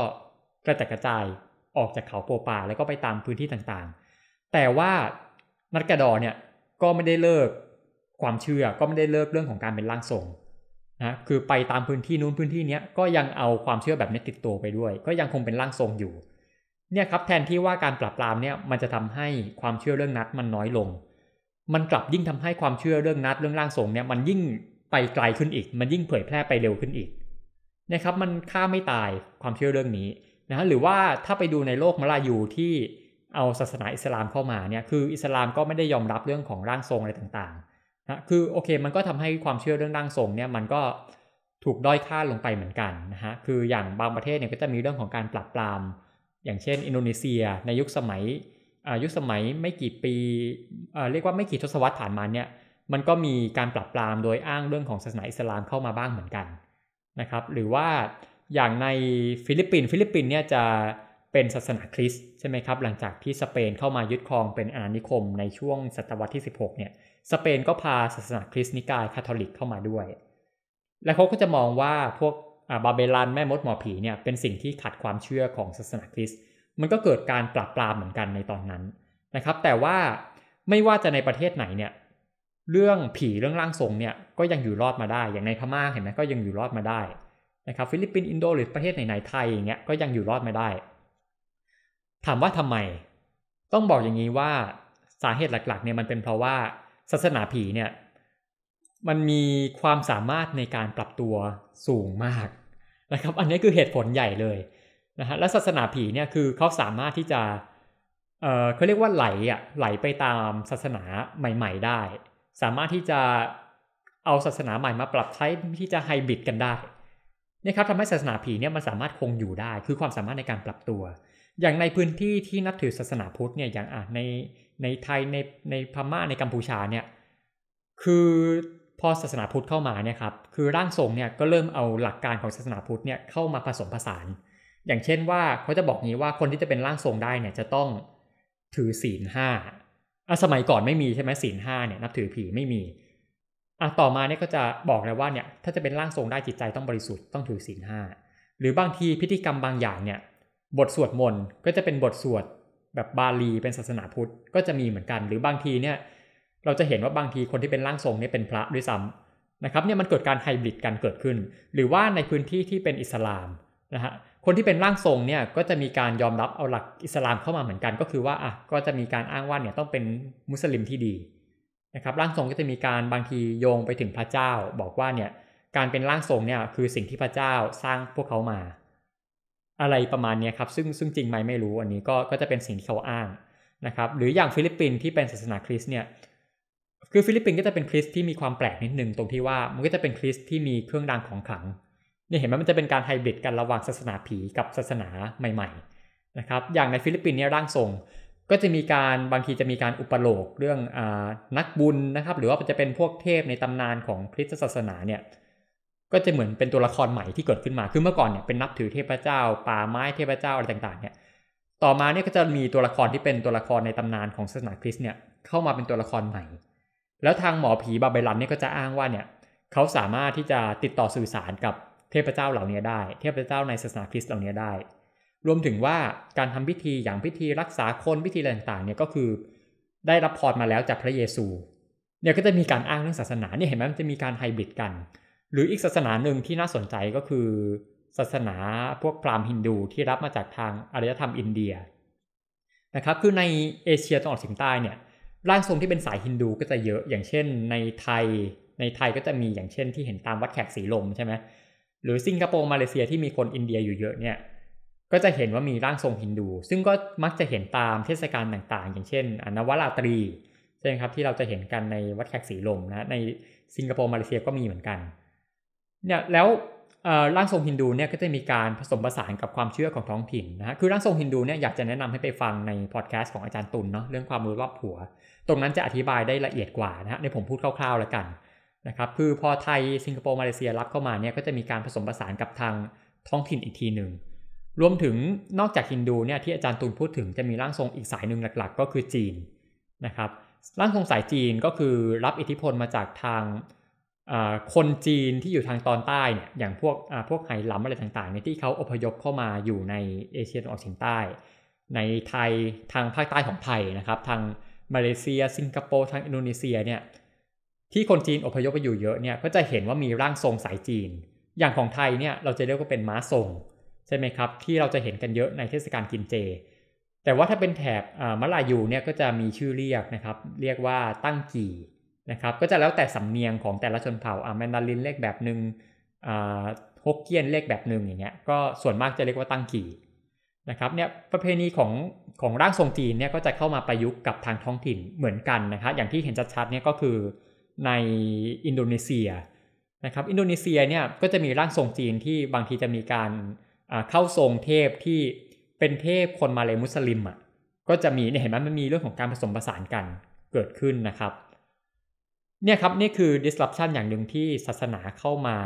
กระจัดกระจายออกจากเขาโปปาแล้วก็ไปตามพื้นที่ต่างๆ แต่ว่านัดกระดอเนี่ยก็ไม่ได้เลิกความเชื่อก็ไม่ได้เลิกเรื่องของการเป็นร่างทรงนะคือไปตามพื้นที่นู้นพื้นที่นี้ก็ยังเอาความเชื่อแบบนี้ติดตัวไปด้วย ก็ยังคงเป็นร่างทรงอยู่ เนี่ยครับแทนที่ว่าการปราบปรามเนี่ยมันจะทำให้ความเชื่อเรื่องนัดมันน้อยลง มันกลับยิ่งทำให้ความเชื่อเรื่องนัดเรื่องร่างทรงเนี่ยมันยิ่งไปไกลขึ้นอีก มันยิ่งเผยแพร่ไปเร็วขึ้นอีกนะครับมันฆ่าไม่ตายความเชื่อเรื่องนี้นะหรือว่าถ้าไปดูในโลกมลายูที่เอาศาสนาอิสลามเข้ามาเนี่ยคืออิสลามก็ไม่ได้ยอมรับเรื่องของร่างทรงอะไรต่างๆนะคือโอเค มันก็ทำให้ความเชื่อเรื่องร่างทรงเนี่ยมันก็ถูกด้อยค่าลงไปเหมือนกันนะฮะคืออย่างบางประเทศเนี่ยก็จะมีเรื่องของการปรับปราม อย่างเช่น อินโดนีเซีย ในยุคสมัยยุคสมัยไม่กี่ปีเรียกว่าไม่กี่ทศวรรษผ่านมาเนี่ยมันก็มีการปราบปรามโดยอ้างเรื่องของศาสนาอิสลามเข้ามาบ้างเหมือนกันนะครับหรือว่าอย่างในฟิลิปปินส์ฟิลิปปินส์เนี่ยจะเป็นศาสนาคริสต์ใช่ไหมครับหลังจากที่สเปนเข้ามายึดครองเป็นอาณานิคมในช่วงศตวรรษที่ 16เนี่ยสเปนก็พาศาสนาคริสต์นิกายคาทอลิกเข้ามาด้วย และเขาก็จะมองว่าพวก บาไบลันแม่มดหมอผีเนี่ยเป็นสิ่งที่ขัดความเชื่อของศาสนาคริสต์มันก็เกิดการปราบปรามเหมือนกันในตอนนั้นนะครับ แต่ว่าไม่ว่าจะในประเทศไหนเนี่ยเรื่องผีเรื่องร่างทรงเนี่ยก็ยังอยู่รอดมาได้ อย่างในพม่าเห็นไหมก็ยังอยู่รอดมาได้นะครับฟิลิปปินส์อินโดหรือประเทศไหนๆไทยอย่างเงี้ยก็ยังอยู่รอดมาได้ ถามว่าทำไม ต้องบอกอย่างนี้ว่าสาเหตุหลักๆเนี่ยมันเป็นเพราะว่าศาสนาผีเนี่ย มันมีความสามารถในการปรับตัวสูงมากนะครับ อันนี้คือเหตุผลใหญ่เลยนะฮะและศาสนาผีเนี่ยคือเขาสามารถที่จะเออเขาเรียกว่าไหลอะไหลไปตามศาสนาใหม่ ๆ ได้ สามารถที่จะเอาศาสนาใหม่มาปรับใช้ที่จะไฮบริดกันได้นี่ครับทำให้ศาสนาผีเนี่ยมันสามารถคงอยู่ได้ คือความสามารถในการปรับตัว อย่างในพื้นที่ที่นับถือศาสนาพุทธเนี่ยอย่างอะในในไทยในในพม่าในกัมพูชาเนี่ยคือ พอศาสนาพุทธเข้ามาเนี่ยครับคือร่างทรงเนี่ยก็เริ่มเอาหลักการของศาสนาพุทธเนี่ยเข้ามาผสมผสาน อย่างเช่นว่าเขาจะบอกงี้ว่าคนที่จะเป็นร่างทรงได้เนี่ยจะต้องถือศีลห้าอะสมัยก่อนไม่มีใช่ไหมศีลห้าเนี่ยนับถือผีไม่มีอะต่อมาเนี่ยก็จะบอกเลยว่าเนี่ยถ้าจะเป็นร่างทรงได้จิตใจต้องบริสุทธิ์ต้องถือศีลห้าหรือบางทีพิธีกรรมบางอย่างเนี่ยบทสวดมนต์ก็จะเป็นบทสวดแบบบาลีเป็นศาสนาพุทธก็จะมีเหมือนกัน หรือบางทีเนี่ย เราจะเห็นว่าบางทีคนที่เป็นร่างทรงเนี่ยเป็นพระด้วยซ้ำนะครับเนี่ยมันเกิดการไฮบริดกันเกิดขึ้น หรือว่าในพื้นที่ที่เป็นอิสลามนะฮะคนที่เป็นร่างทรงเนี่ยก็จะมีการยอมรับเอาหลักอิสลามเข้ามาเหมือนกัน ก็คือว่าอะก็จะมีการอ้างว่าเนี่ยต้องเป็นมุสลิมที่ดีนะครับร่างทรงก็จะมีการบางทีโยงไปถึงพระเจ้า บอกว่าเนี่ยการเป็นร่างทรงเนี่ยคือสิ่งที่พระเจ้าสร้างพวกเขามา อะไรประมาณนี้ครับซึ่งซึ่งจริงไหมไม่รู้อันนี้ก็ก็จะเป็นสิ่งที่เขาอ้างนะครับหรืออย่างฟิลิปปินส์ที่เป็นศาสนาคริสต์เนี่ย คือฟิลิปปินส์ก็จะเป็นคริสต์ที่มีความแปลกนิดนึงตรงที่ว่ามันก็จะเป็นคริสต์ที่มีเครื่องรางของขลังเนี่ยเห็นไหมมันจะเป็นการไฮบริดกันระหว่างศาสนาผีกับศาสนาใหม่ๆนะครับอย่างในฟิลิปปินส์เนี่ยร่างทรงก็จะมีการบางทีจะมีการอุปโลกน์เรื่องอนักบุญนะครับ หรือว่าจะเป็นพวกเทพในตำนานของคริสตศาสนาเนี่ยก็จะเหมือนเป็นตัวละครใหม่ที่เกิดขึ้นมาคือเมื่อก่อนเนี่ยเป็นนับถือเทพเจ้า ป่าไม้เทพเจ้าอะไรต่างๆเนี่ยต่อมาเนี่ยก็จะมีตัวละครที่เป็นตัวละครในตำนานของศาสนาคริสต์เนี่ยเข้ามาเป็นตัวละครใหม่ แล้วทางหมอผีบาเบลันเนี่ยก็จะอ้างว่าเนี่ยเขาสามารถที่จะติดต่อสื่อสารกับเทพเจ้าเหล่านี้ได้ เทพเจ้าในศาสนาคริสต์เหล่านี้ได้ รวมถึงว่าการทำพิธีอย่างพิธีรักษาคนพิธีอะไรต่างๆเนี่ยก็คือ ได้รับพรมาแล้วจากพระเยซูเนี่ยก็จะมีการอ้างเรื่องศาสนาเนี่ยเห็นไหมมันจะมีการไฮบริดกัน หรืออีกศาสนาหนึ่งที่น่าสนใจก็คือ ศาสนาพวกพราหมณ์ฮินดูที่รับมาจากทางอารยธรรมอินเดียนะครับคือในเอเชียตะวันออกเฉียงใต้เนี่ย ร่างทรงที่เป็นสายฮินดูก็จะเยอะอย่างเช่น ในไทย ในไทยก็จะมีอย่างเช่นที่เห็นตามวัดแขกสีลมใช่ไหมหรือสิงคโปร์มาเลเซียที่มีคนอินเดียอยู่เยอะเนี่ยก็จะเห็นว่ามีร่างทรงฮินดู ซึ่งก็มักจะเห็นตามเทศกาลต่างๆ อย่างเช่นอนวราตรีใช่ไหมครับที่เราจะเห็นกันในวัดแขกสีลมนะในสิงคโปร์มาเลเซียก็มีเหมือนกันเนี่ยแล้วร่างทรงฮินดูเนี่ยก็จะมีการผสมผสานกับความเชื่อของท้องถิ่นนะคือร่างทรงฮินดูเนี่ยอยากจะแนะนำให้ไปฟังในพอดแคสต์ของอาจารย์ตุลเนาะเรื่องความรู้รอบหัว ตรงนั้นจะอธิบายได้ละเอียดกว่านะฮะในผมพูดคร่าวๆแล้วกันนะครับคือพอไทยสิงคโปร์มาเลเซียรับเข้ามาเนี่ยก็จะมีการผสมผสานกับทางท้องถิ่นอีกทีหนึ่งรวมถึงนอกจากฮินดูเนี่ยที่อาจารย์ตุลพูดถึงจะมีร่างทรงอีกสายหนึ่งหลัก ๆ ก็คือจีนนะครับร่างทรงสายจีนก็คือรับอิทธิพลมาจากทางคนจีนที่อยู่ทางตอนใต้เนี่ยอย่างพวกพวกไหหลำอะไรต่างๆเนี่ยที่เขาอพยพเข้ามาอยู่ในเอเชียตะวันออกเฉียงใต้ ในไทยทางภาคใต้ของไทยนะครับทาง มาเลเซีย สิงคโปร์ทางอินโดนีเซียเนี่ยที่คนจีนอพยพไปอยู่เยอะเนี่ยก็จะเห็นว่ามีร่างทรงสายจีน อย่างของไทยเนี่ยเราจะเรียกว่าเป็นม้าทรงใช่ไหมครับที่เราจะเห็นกันเยอะในเทศกาลกินเจ แต่ว่าถ้าเป็นแถบมลายูเนี่ยก็จะมีชื่อเรียกนะครับ เรียกว่าตั้งกี่นะครับก็จะแล้วแต่สำเนียงของแต่ละชนเผ่าอ่าแมนดารินเรียกแบบหนึ่งอ่าฮกเกี้ยนเรียกแบบหนึ่งอย่างเงี้ยก็ส่วนมากจะเรียกว่าตั้งกี่ นะครับเนี่ยประเพณีของของร่างทรงจีนเนี่ยก็จะเข้ามาประยุกต์กับทางท้องถิ่นเหมือนกันนะครับอย่างที่เห็นชัดๆเนี่ยก็คือในอินโดนีเซียนะครับอินโดนีเซียเนี่ยก็จะมีร่างทรงจีนที่บางทีจะมีการเข้าทรงเทพที่เป็นเทพคนมาเลยมุสลิมอะก็จะมีเนี่ยเห็นไหมมันมีเรื่องของการผสมผสานกันเกิดขึ้นนะครับเนี่ยครับนี่คือ disruption อย่างหนึ่งที่ศาสนาเข้ามา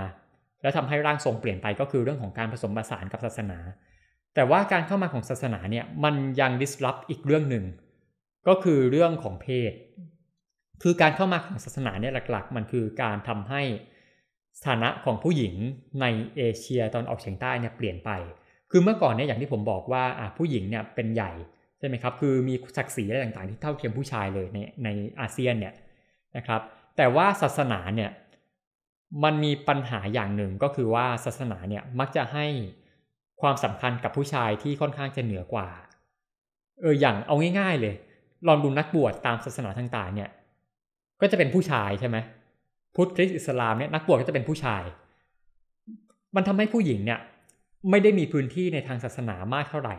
แล้วทำให้ร่างทรงเปลี่ยนไปก็คือเรื่องของการผสมผสานกับศาสนา แต่ว่าการเข้ามาของศาสนาเนี่ยมันยัง disrupt อีกเรื่องหนึ่ง ก็คือเรื่องของเพศ คือการเข้ามาของศาสนาเนี่ยหลักๆ มันคือการทำให้สถานะของผู้หญิงในเอเชียตอนออกเฉียงใต้เนี่ยเปลี่ยนไป คือเมื่อก่อนเนี่ยอย่างที่ผมบอกว่าผู้หญิงเนี่ยเป็นใหญ่ใช่ไหมครับ คือมีศักดิ์ศรีอะไรต่างๆ ที่เท่าเทียมผู้ชายเลยในในอาเซียนเนี่ยนะครับ แต่ว่าศาสนาเนี่ยมันมีปัญหาอย่างหนึ่งก็คือว่าศาสนาเนี่ยมักจะให้ ความสำคัญกับผู้ชายที่ค่อนข้างจะเหนือกว่า เอออย่างเอาง่ายๆเลย ลองดูนักบวชตามศาสนาต่างๆเนี่ย ก็จะเป็นผู้ชายใช่ไหมพุทธคริสต์อิสลามเนี่ยนักบวชก็จะเป็นผู้ชาย มันทำให้ผู้หญิงเนี่ยไม่ได้มีพื้นที่ในทางศาสนามากเท่าไหร่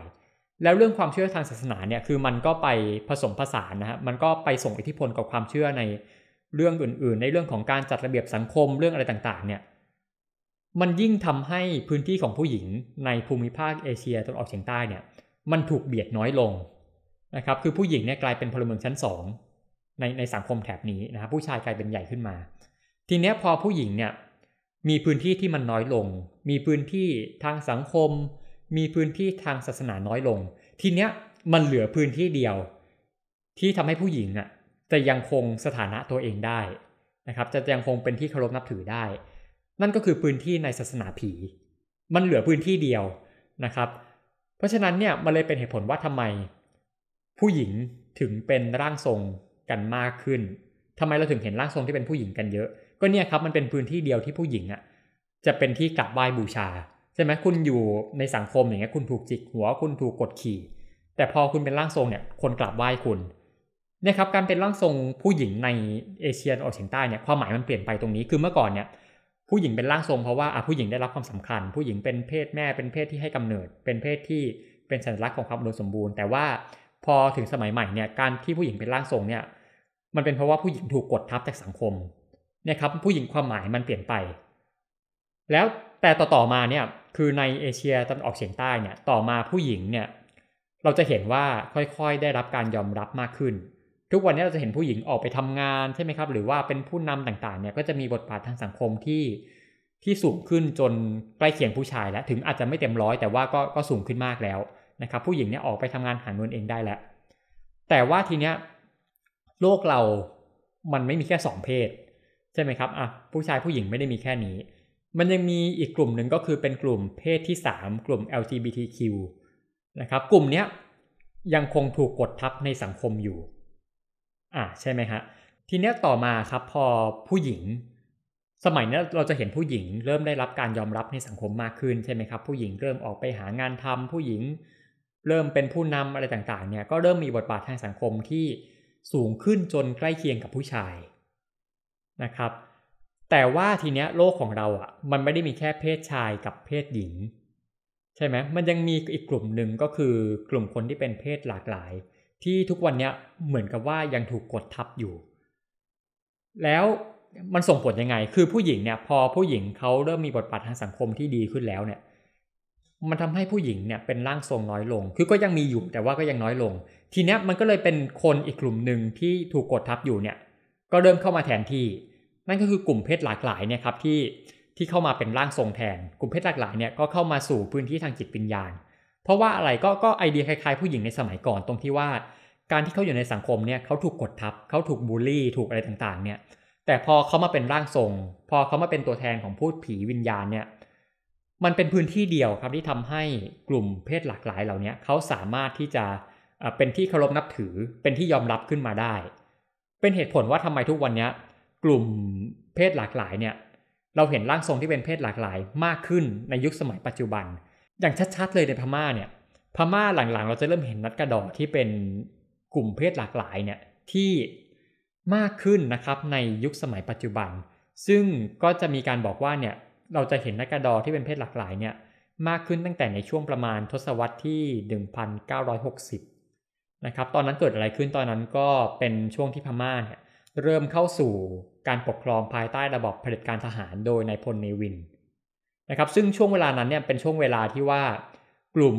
แล้วเรื่องความเชื่อทางศาสนาเนี่ยคือมันก็ไปผสมผสานนะฮะมันก็ไปส่งอิทธิพลกับความเชื่อในเรื่องอื่น ๆ ในเรื่องของการจัดระเบียบสังคมเรื่องอะไรต่างๆ เนี่ย มันยิ่งทำให้พื้นที่ของผู้หญิงในภูมิภาคเอเชียตะวันออกเฉียงใต้เนี่ยมันถูกเบียดน้อยลงนะครับคือผู้หญิงเนี่ยกลายเป็นพลเมืองชั้นสองในในสังคมแถบนี้นะครับผู้ชายกลายเป็นใหญ่ขึ้นมา ทีเนี้ยพอผู้หญิงเนี่ยมีพื้นที่ที่มันน้อยลง มีพื้นที่ทางสังคม มีพื้นที่ทางศาสนาน้อยลง ทีเนี้ยมันเหลือพื้นที่เดียว ที่ทำให้ผู้หญิงอะจะยังคงสถานะตัวเองได้นะครับจะยังคงเป็นที่เคารพนับถือได้ นั่นก็คือพื้นที่ในศาสนาผี มันเหลือพื้นที่เดียวนะครับ เพราะฉะนั้นเนี่ยมันเลยเป็นเหตุผลว่าทำไม ผู้หญิงถึงเป็นร่างทรงกันมากขึ้นทำไมเราถึงเห็นร่างทรงที่เป็นผู้หญิงกันเยอะ ก็เนี่ยครับมันเป็นพื้นที่เดียวที่ผู้หญิงอะจะเป็นที่กราบไหว้บูชาใช่ไหมคุณอยู่ในสังคมอย่างเงี้ยคุณถูกจิกหัวคุณถูกกดขี่ แต่พอคุณเป็นร่างทรงเนี่ยคนกราบไหว้คุณเนี่ยครับการเป็นร่างทรงผู้หญิงในเอเชียตะวันออกเฉียงใต้เนี่ยความหมายมันเปลี่ยนไปตรงนี้คือเมื่อก่อนเนี่ย ผู้หญิงเป็นร่างทรงเพราะว่าผู้หญิงได้รับความสำคัญ ผู้หญิงเป็นเพศแม่เป็นเพศที่ให้กำเนิด เป็นเพศที่เป็นสัญลักษณ์ของความอุดมสมบูรณ์ แต่ว่าพอถึงสมัยใหม่เนี่ยการที่ผู้หญิงเป็นร่างทรงเนี่ยมันเป็นเพราะว่าผู้หญิงถูกกดทับจากสังคมเนี่ยครับผู้หญิงความหมายมันเปลี่ยนไป แล้วแต่ต่อๆมาเนี่ยคือในเอเชียตะวันออกเฉียงใต้เนี่ยต่อมาผู้หญิงเนี่ยเราจะเห็นว่าค่อยๆได้รับการยอมรับมากขึ้น ทุกวันนี้เราจะเห็นผู้หญิงออกไปทำงานใช่ไหมครับ หรือว่าเป็นผู้นำต่างๆเนี่ยก็จะมีบทบาททางสังคมที่ที่สูงขึ้นจนใกล้เคียงผู้ชายแล้วถึงอาจจะไม่เต็มร้อยแต่ว่าก็ก็สูงขึ้นมากแล้วนะครับ ผู้หญิงเนี่ยออกไปทำงานหาเงินเองได้แล้ว แต่ว่าทีเนี้ยโลกเรามันไม่มีแค่สองเพศใช่ไหมครับอะผู้ชายผู้หญิงไม่ได้มีแค่นี้ มันยังมีอีกกลุ่มหนึ่งก็คือเป็นกลุ่มเพศที่ 3 กลุ่ม LGBTQ นะครับกลุ่มเนี้ยยังคงถูกกดทับในสังคมอยู่ อ่าใช่ไหมฮะทีเนี้ยต่อมาครับพอผู้หญิง สมัยนี้เราจะเห็นผู้หญิง เริ่มได้รับการยอมรับในสังคมมากขึ้นใช่ไหมครับ ผู้หญิงเริ่มออกไปหางานทำผู้หญิง เริ่มเป็นผู้นำอะไรต่างๆเนี่ยก็เริ่มมีบทบาททางสังคมที่สูงขึ้นจนใกล้เคียงกับผู้ชายนะครับ แต่ว่าทีเนี้ยโลกของเราอะมันไม่ได้มีแค่เพศชายกับเพศหญิง ใช่ไหมมันยังมีอีกกลุ่มหนึ่งก็คือกลุ่มคนที่เป็นเพศหลากหลาย ที่ทุกวันนี้เหมือนกับว่ายังถูกกดทับอยู่ แล้วมันส่งผลยังไง คือผู้หญิงเนี่ยพอผู้หญิงเขาเริ่มมีบทบาททางสังคมที่ดีขึ้นแล้วเนี่ย มันทำให้ผู้หญิงเนี่ยเป็นร่างทรงน้อยลง คือก็ยังมีอยู่แต่ว่าก็ยังน้อยลง ทีเนี้ยมันก็เลยเป็นคนอีกกลุ่มหนึ่งที่ถูกกดทับอยู่เนี่ย ก็เริ่มเข้ามาแทนที่ นั่นก็คือกลุ่มเพศหลากหลายเนี่ยครับที่ที่เข้ามาเป็นร่างทรงแทน กลุ่มเพศหลากหลายเนี่ยก็เข้ามาสู่พื้นที่ทางจิตวิญญาณ เพราะว่าอะไรก็ก็ไอเดียคล้ายๆผู้หญิงในสมัยก่อนตรงที่ว่า การที่เขาอยู่ในสังคมเนี่ยเขาถูกกดทับเขาถูกบูลลี่ ถูกอะไรต่างๆ เนี่ย แต่พอเขามาเป็นร่างทรง พอเขามาเป็นตัวแทนของพูดผีวิญญาณเนี่ย มันเป็นพื้นที่เดียวครับที่ทำให้กลุ่มเพศหลากหลายเหล่านี้เขาสามารถที่จะเป็นที่เคารพนับถือ เป็นที่ยอมรับขึ้นมาได้ เป็นเหตุผลว่าทำไมทุกวันนี้กลุ่มเพศหลากหลายเนี่ย เราเห็นร่างทรงที่เป็นเพศหลากหลายมากขึ้นในยุคสมัยปัจจุบัน อย่างชัดๆเลยในพม่าเนี่ย พม่าหลังๆ เราจะเริ่มเห็นนัดกระดอที่เป็น กลุ่มเพศหลากหลายเนี่ยที่มากขึ้นนะครับในยุคสมัยปัจจุบัน ซึ่งก็จะมีการบอกว่าเนี่ยเราจะเห็นนักกระดอที่เป็นเพศหลากหลายเนี่ยมากขึ้นตั้งแต่ในช่วงประมาณทศวรรษที่ 1960 นะครับ ตอนนั้นเกิดอะไรขึ้นตอนนั้นก็เป็นช่วงที่พม่าเนี่ยเริ่มเข้าสู่การปกครองภายใต้ระบบเผด็จการทหารโดยนายพลเนวินนะครับ ซึ่งช่วงเวลานั้นเนี่ยเป็นช่วงเวลาที่ว่ากลุ่ม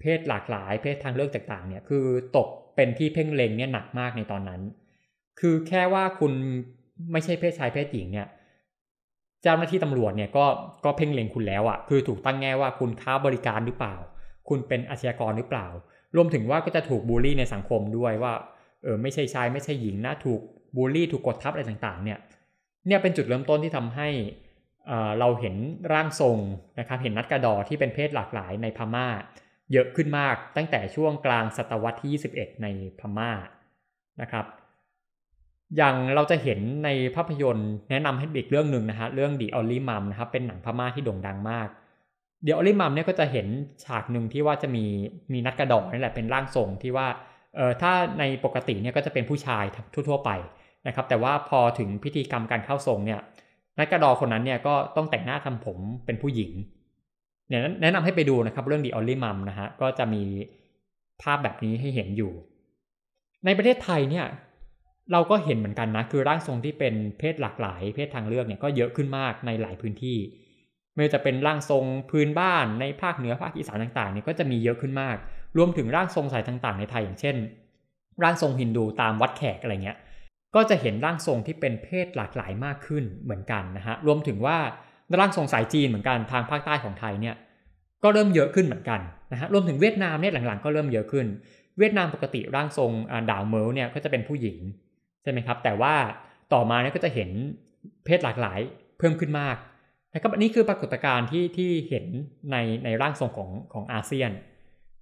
เพศหลากหลาย เพศทางเลือกต่างๆเนี่ยคือตก เป็นที่เพ่งเล็งเนี่ยหนักมากในตอนนั้น คือแค่ว่าคุณไม่ใช่เพศชายเพศหญิงเนี่ยเจ้าหน้าที่ตำรวจเนี่ยก็ก็เพ่งเล็งคุณแล้วอะ่ะคือถูกตั้งแง่ว่าคุณค้าบริการหรือเปล่า คุณเป็นอาชญากรหรือเปล่า รวมถึงว่าก็จะถูกบูลลี่ในสังคมด้วยว่าเออไม่ใช่ชายไม่ใช่หญิงนะถูกบูลลี่ถูกกดทับอะไรต่างๆ เนี่ยเนี่ยเป็นจุดเริ่มต้นที่ทำให้เราเห็นร่างทรงนะครับเห็นนัดกระดอที่เป็นเพศหลากหลายในพม่า เยอะขึ้นมากตั้งแต่ช่วงกลางศตวรรษที่ 21 ในพม่านะครับอย่างเราจะเห็นในภาพยนตร์แนะนำให้อีกเรื่องหนึ่งนะฮะเรื่อง The Only Mum นะครับเป็นหนังพม่าที่โด่งดังมาก The Only Mum เนี่ยก็จะเห็นฉากหนึ่งที่ว่าจะมีมีนัดกระดอกนี่แหละเป็นร่างทรงที่ว่าเออถ้าในปกติเนี่ยก็จะเป็นผู้ชายทั่วๆไปนะครับแต่ว่าพอถึงพิธีกรรมการเข้าทรงเนี่ยนักกระดอคนนั้นเนี่ยก็ต้องแต่งหน้าทำผมเป็นผู้หญิง เนี่ยแนะนำให้ไปดูนะครับเรื่อง The Only Mum นะฮะก็จะมีภาพแบบนี้ให้เห็นอยู่ ในประเทศไทยเนี่ยเราก็เห็นเหมือนกันนะ คือร่างทรงที่เป็นเพศหลากหลาย เพศทางเลือกเนี่ยก็เยอะขึ้นมากในหลายพื้นที่ ไม่ว่าจะเป็นร่างทรงพื้นบ้านในภาคเหนือภาคอีสานต่างๆเนี่ยก็จะมีเยอะขึ้นมาก รวมถึงร่างทรงสายต่างๆ ในไทยอย่างเช่น ร่างทรงฮินดูตามวัดแขกอะไรเงี้ยก็จะเห็นร่างทรงที่เป็นเพศหลากหลายมากขึ้นเหมือนกันนะฮะรวมถึงว่า ร่างทรงสายจีนเหมือนกันทางภาคใต้ของไทยเนี่ยก็เริ่มเยอะขึ้นเหมือนกันนะฮะรวมถึงเวียดนามเนี่ยหลังๆก็เริ่มเยอะขึ้น เวียดนามปกติร่างทรงดาวเมิลเนี่ยก็จะเป็นผู้หญิงใช่ไหมครับแต่ว่าต่อมาเนี่ยก็จะเห็นเพศหลากหลายเพิ่มขึ้นมากนะครับอันนี้คือปรากฏการณ์ที่ที่เห็นในในร่างทรงของของอาเซียน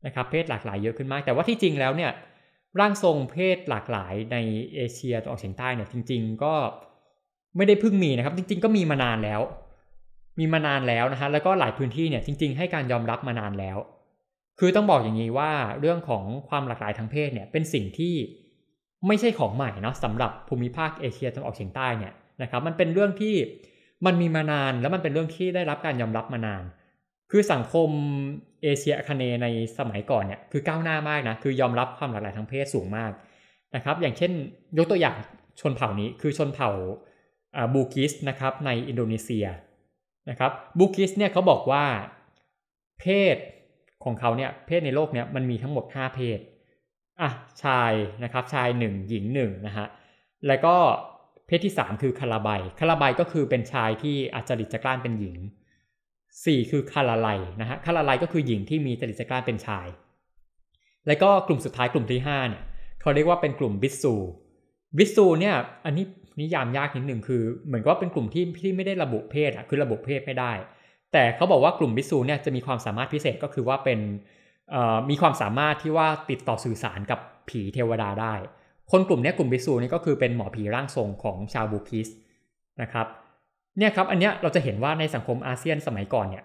นะครับเพศหลากหลายเยอะขึ้นมาก แต่ว่าที่จริงแล้วเนี่ยร่างทรงเพศหลากหลายในเอเชียตะวันออกเฉียงใต้เนี่ยจริง ๆ ก็ไม่ได้เพิ่งมีนะครับ จริง ๆ ก็มีมานานแล้ว มีมานานแล้วนะฮะแล้วก็หลายพื้นที่เนี่ยจริง ๆ ให้การยอมรับมานานแล้ว คือต้องบอกอย่างนี้ว่าเรื่องของความหลากหลายทางเพศเนี่ยเป็นสิ่งที่ไม่ใช่ของใหม่เนาะสำหรับภูมิภาคเอเชียตะวันออกเฉียงใต้เนี่ยนะครับมันเป็นเรื่องที่มันมีมานานแล้วมันเป็นเรื่องที่ได้รับการยอมรับมานาน คือสังคมเอเชียอาคเนย์ในสมัยก่อนเนี่ยคือก้าวหน้ามากนะคือยอมรับความหลากหลายทางเพศสูงมากนะครับอย่างเช่นยกตัวอย่างชนเผ่านี้คือชนเผ่าบูกิสนะครับในอินโดนีเซีย นะครับบูกิสเนี่ยเขาบอกว่าเพศของเขาเนี่ยเพศในโลกเนี่ยมันมีทั้งหมด 5 เพศอะชายนะครับชาย 1 หญิง1นะฮะแล้วก็เพศที่ 3 คือคาลาไบคาลาไบก็คือเป็นชายที่อาจริตจะก้านเป็นหญิง 4 คือคาลาไลนะฮะคาลาไลก็คือหญิงที่มีจริตจะก้านเป็นชาย แล้วก็กลุ่มสุดท้ายกลุ่มที่5เนี่ยเขาเรียกว่าเป็นกลุ่มบิสซูบิสซูเนี่ยอันนี้ นิยามยากนิดหนึ่งคือ เหมือนกับเป็นกลุ่มที่ที่ไม่ได้ระบุเพศอะคือระบุเพศไม่ได้ แต่เขาบอกว่ากลุ่มบิสซูเนี่ยจะมีความสามารถพิเศษก็คือว่าเป็นมีความสามารถที่ว่าติดต่อสื่อสารกับผีเทวดาได้ คนกลุ่มนี้กลุ่มบิสซูนี่ก็คือเป็นหมอผีร่างทรงของชาวบูกิสนะครับเนี่ยครับอันเนี้ยเราจะเห็นว่าในสังคมอาเซียนสมัยก่อนเนี่ย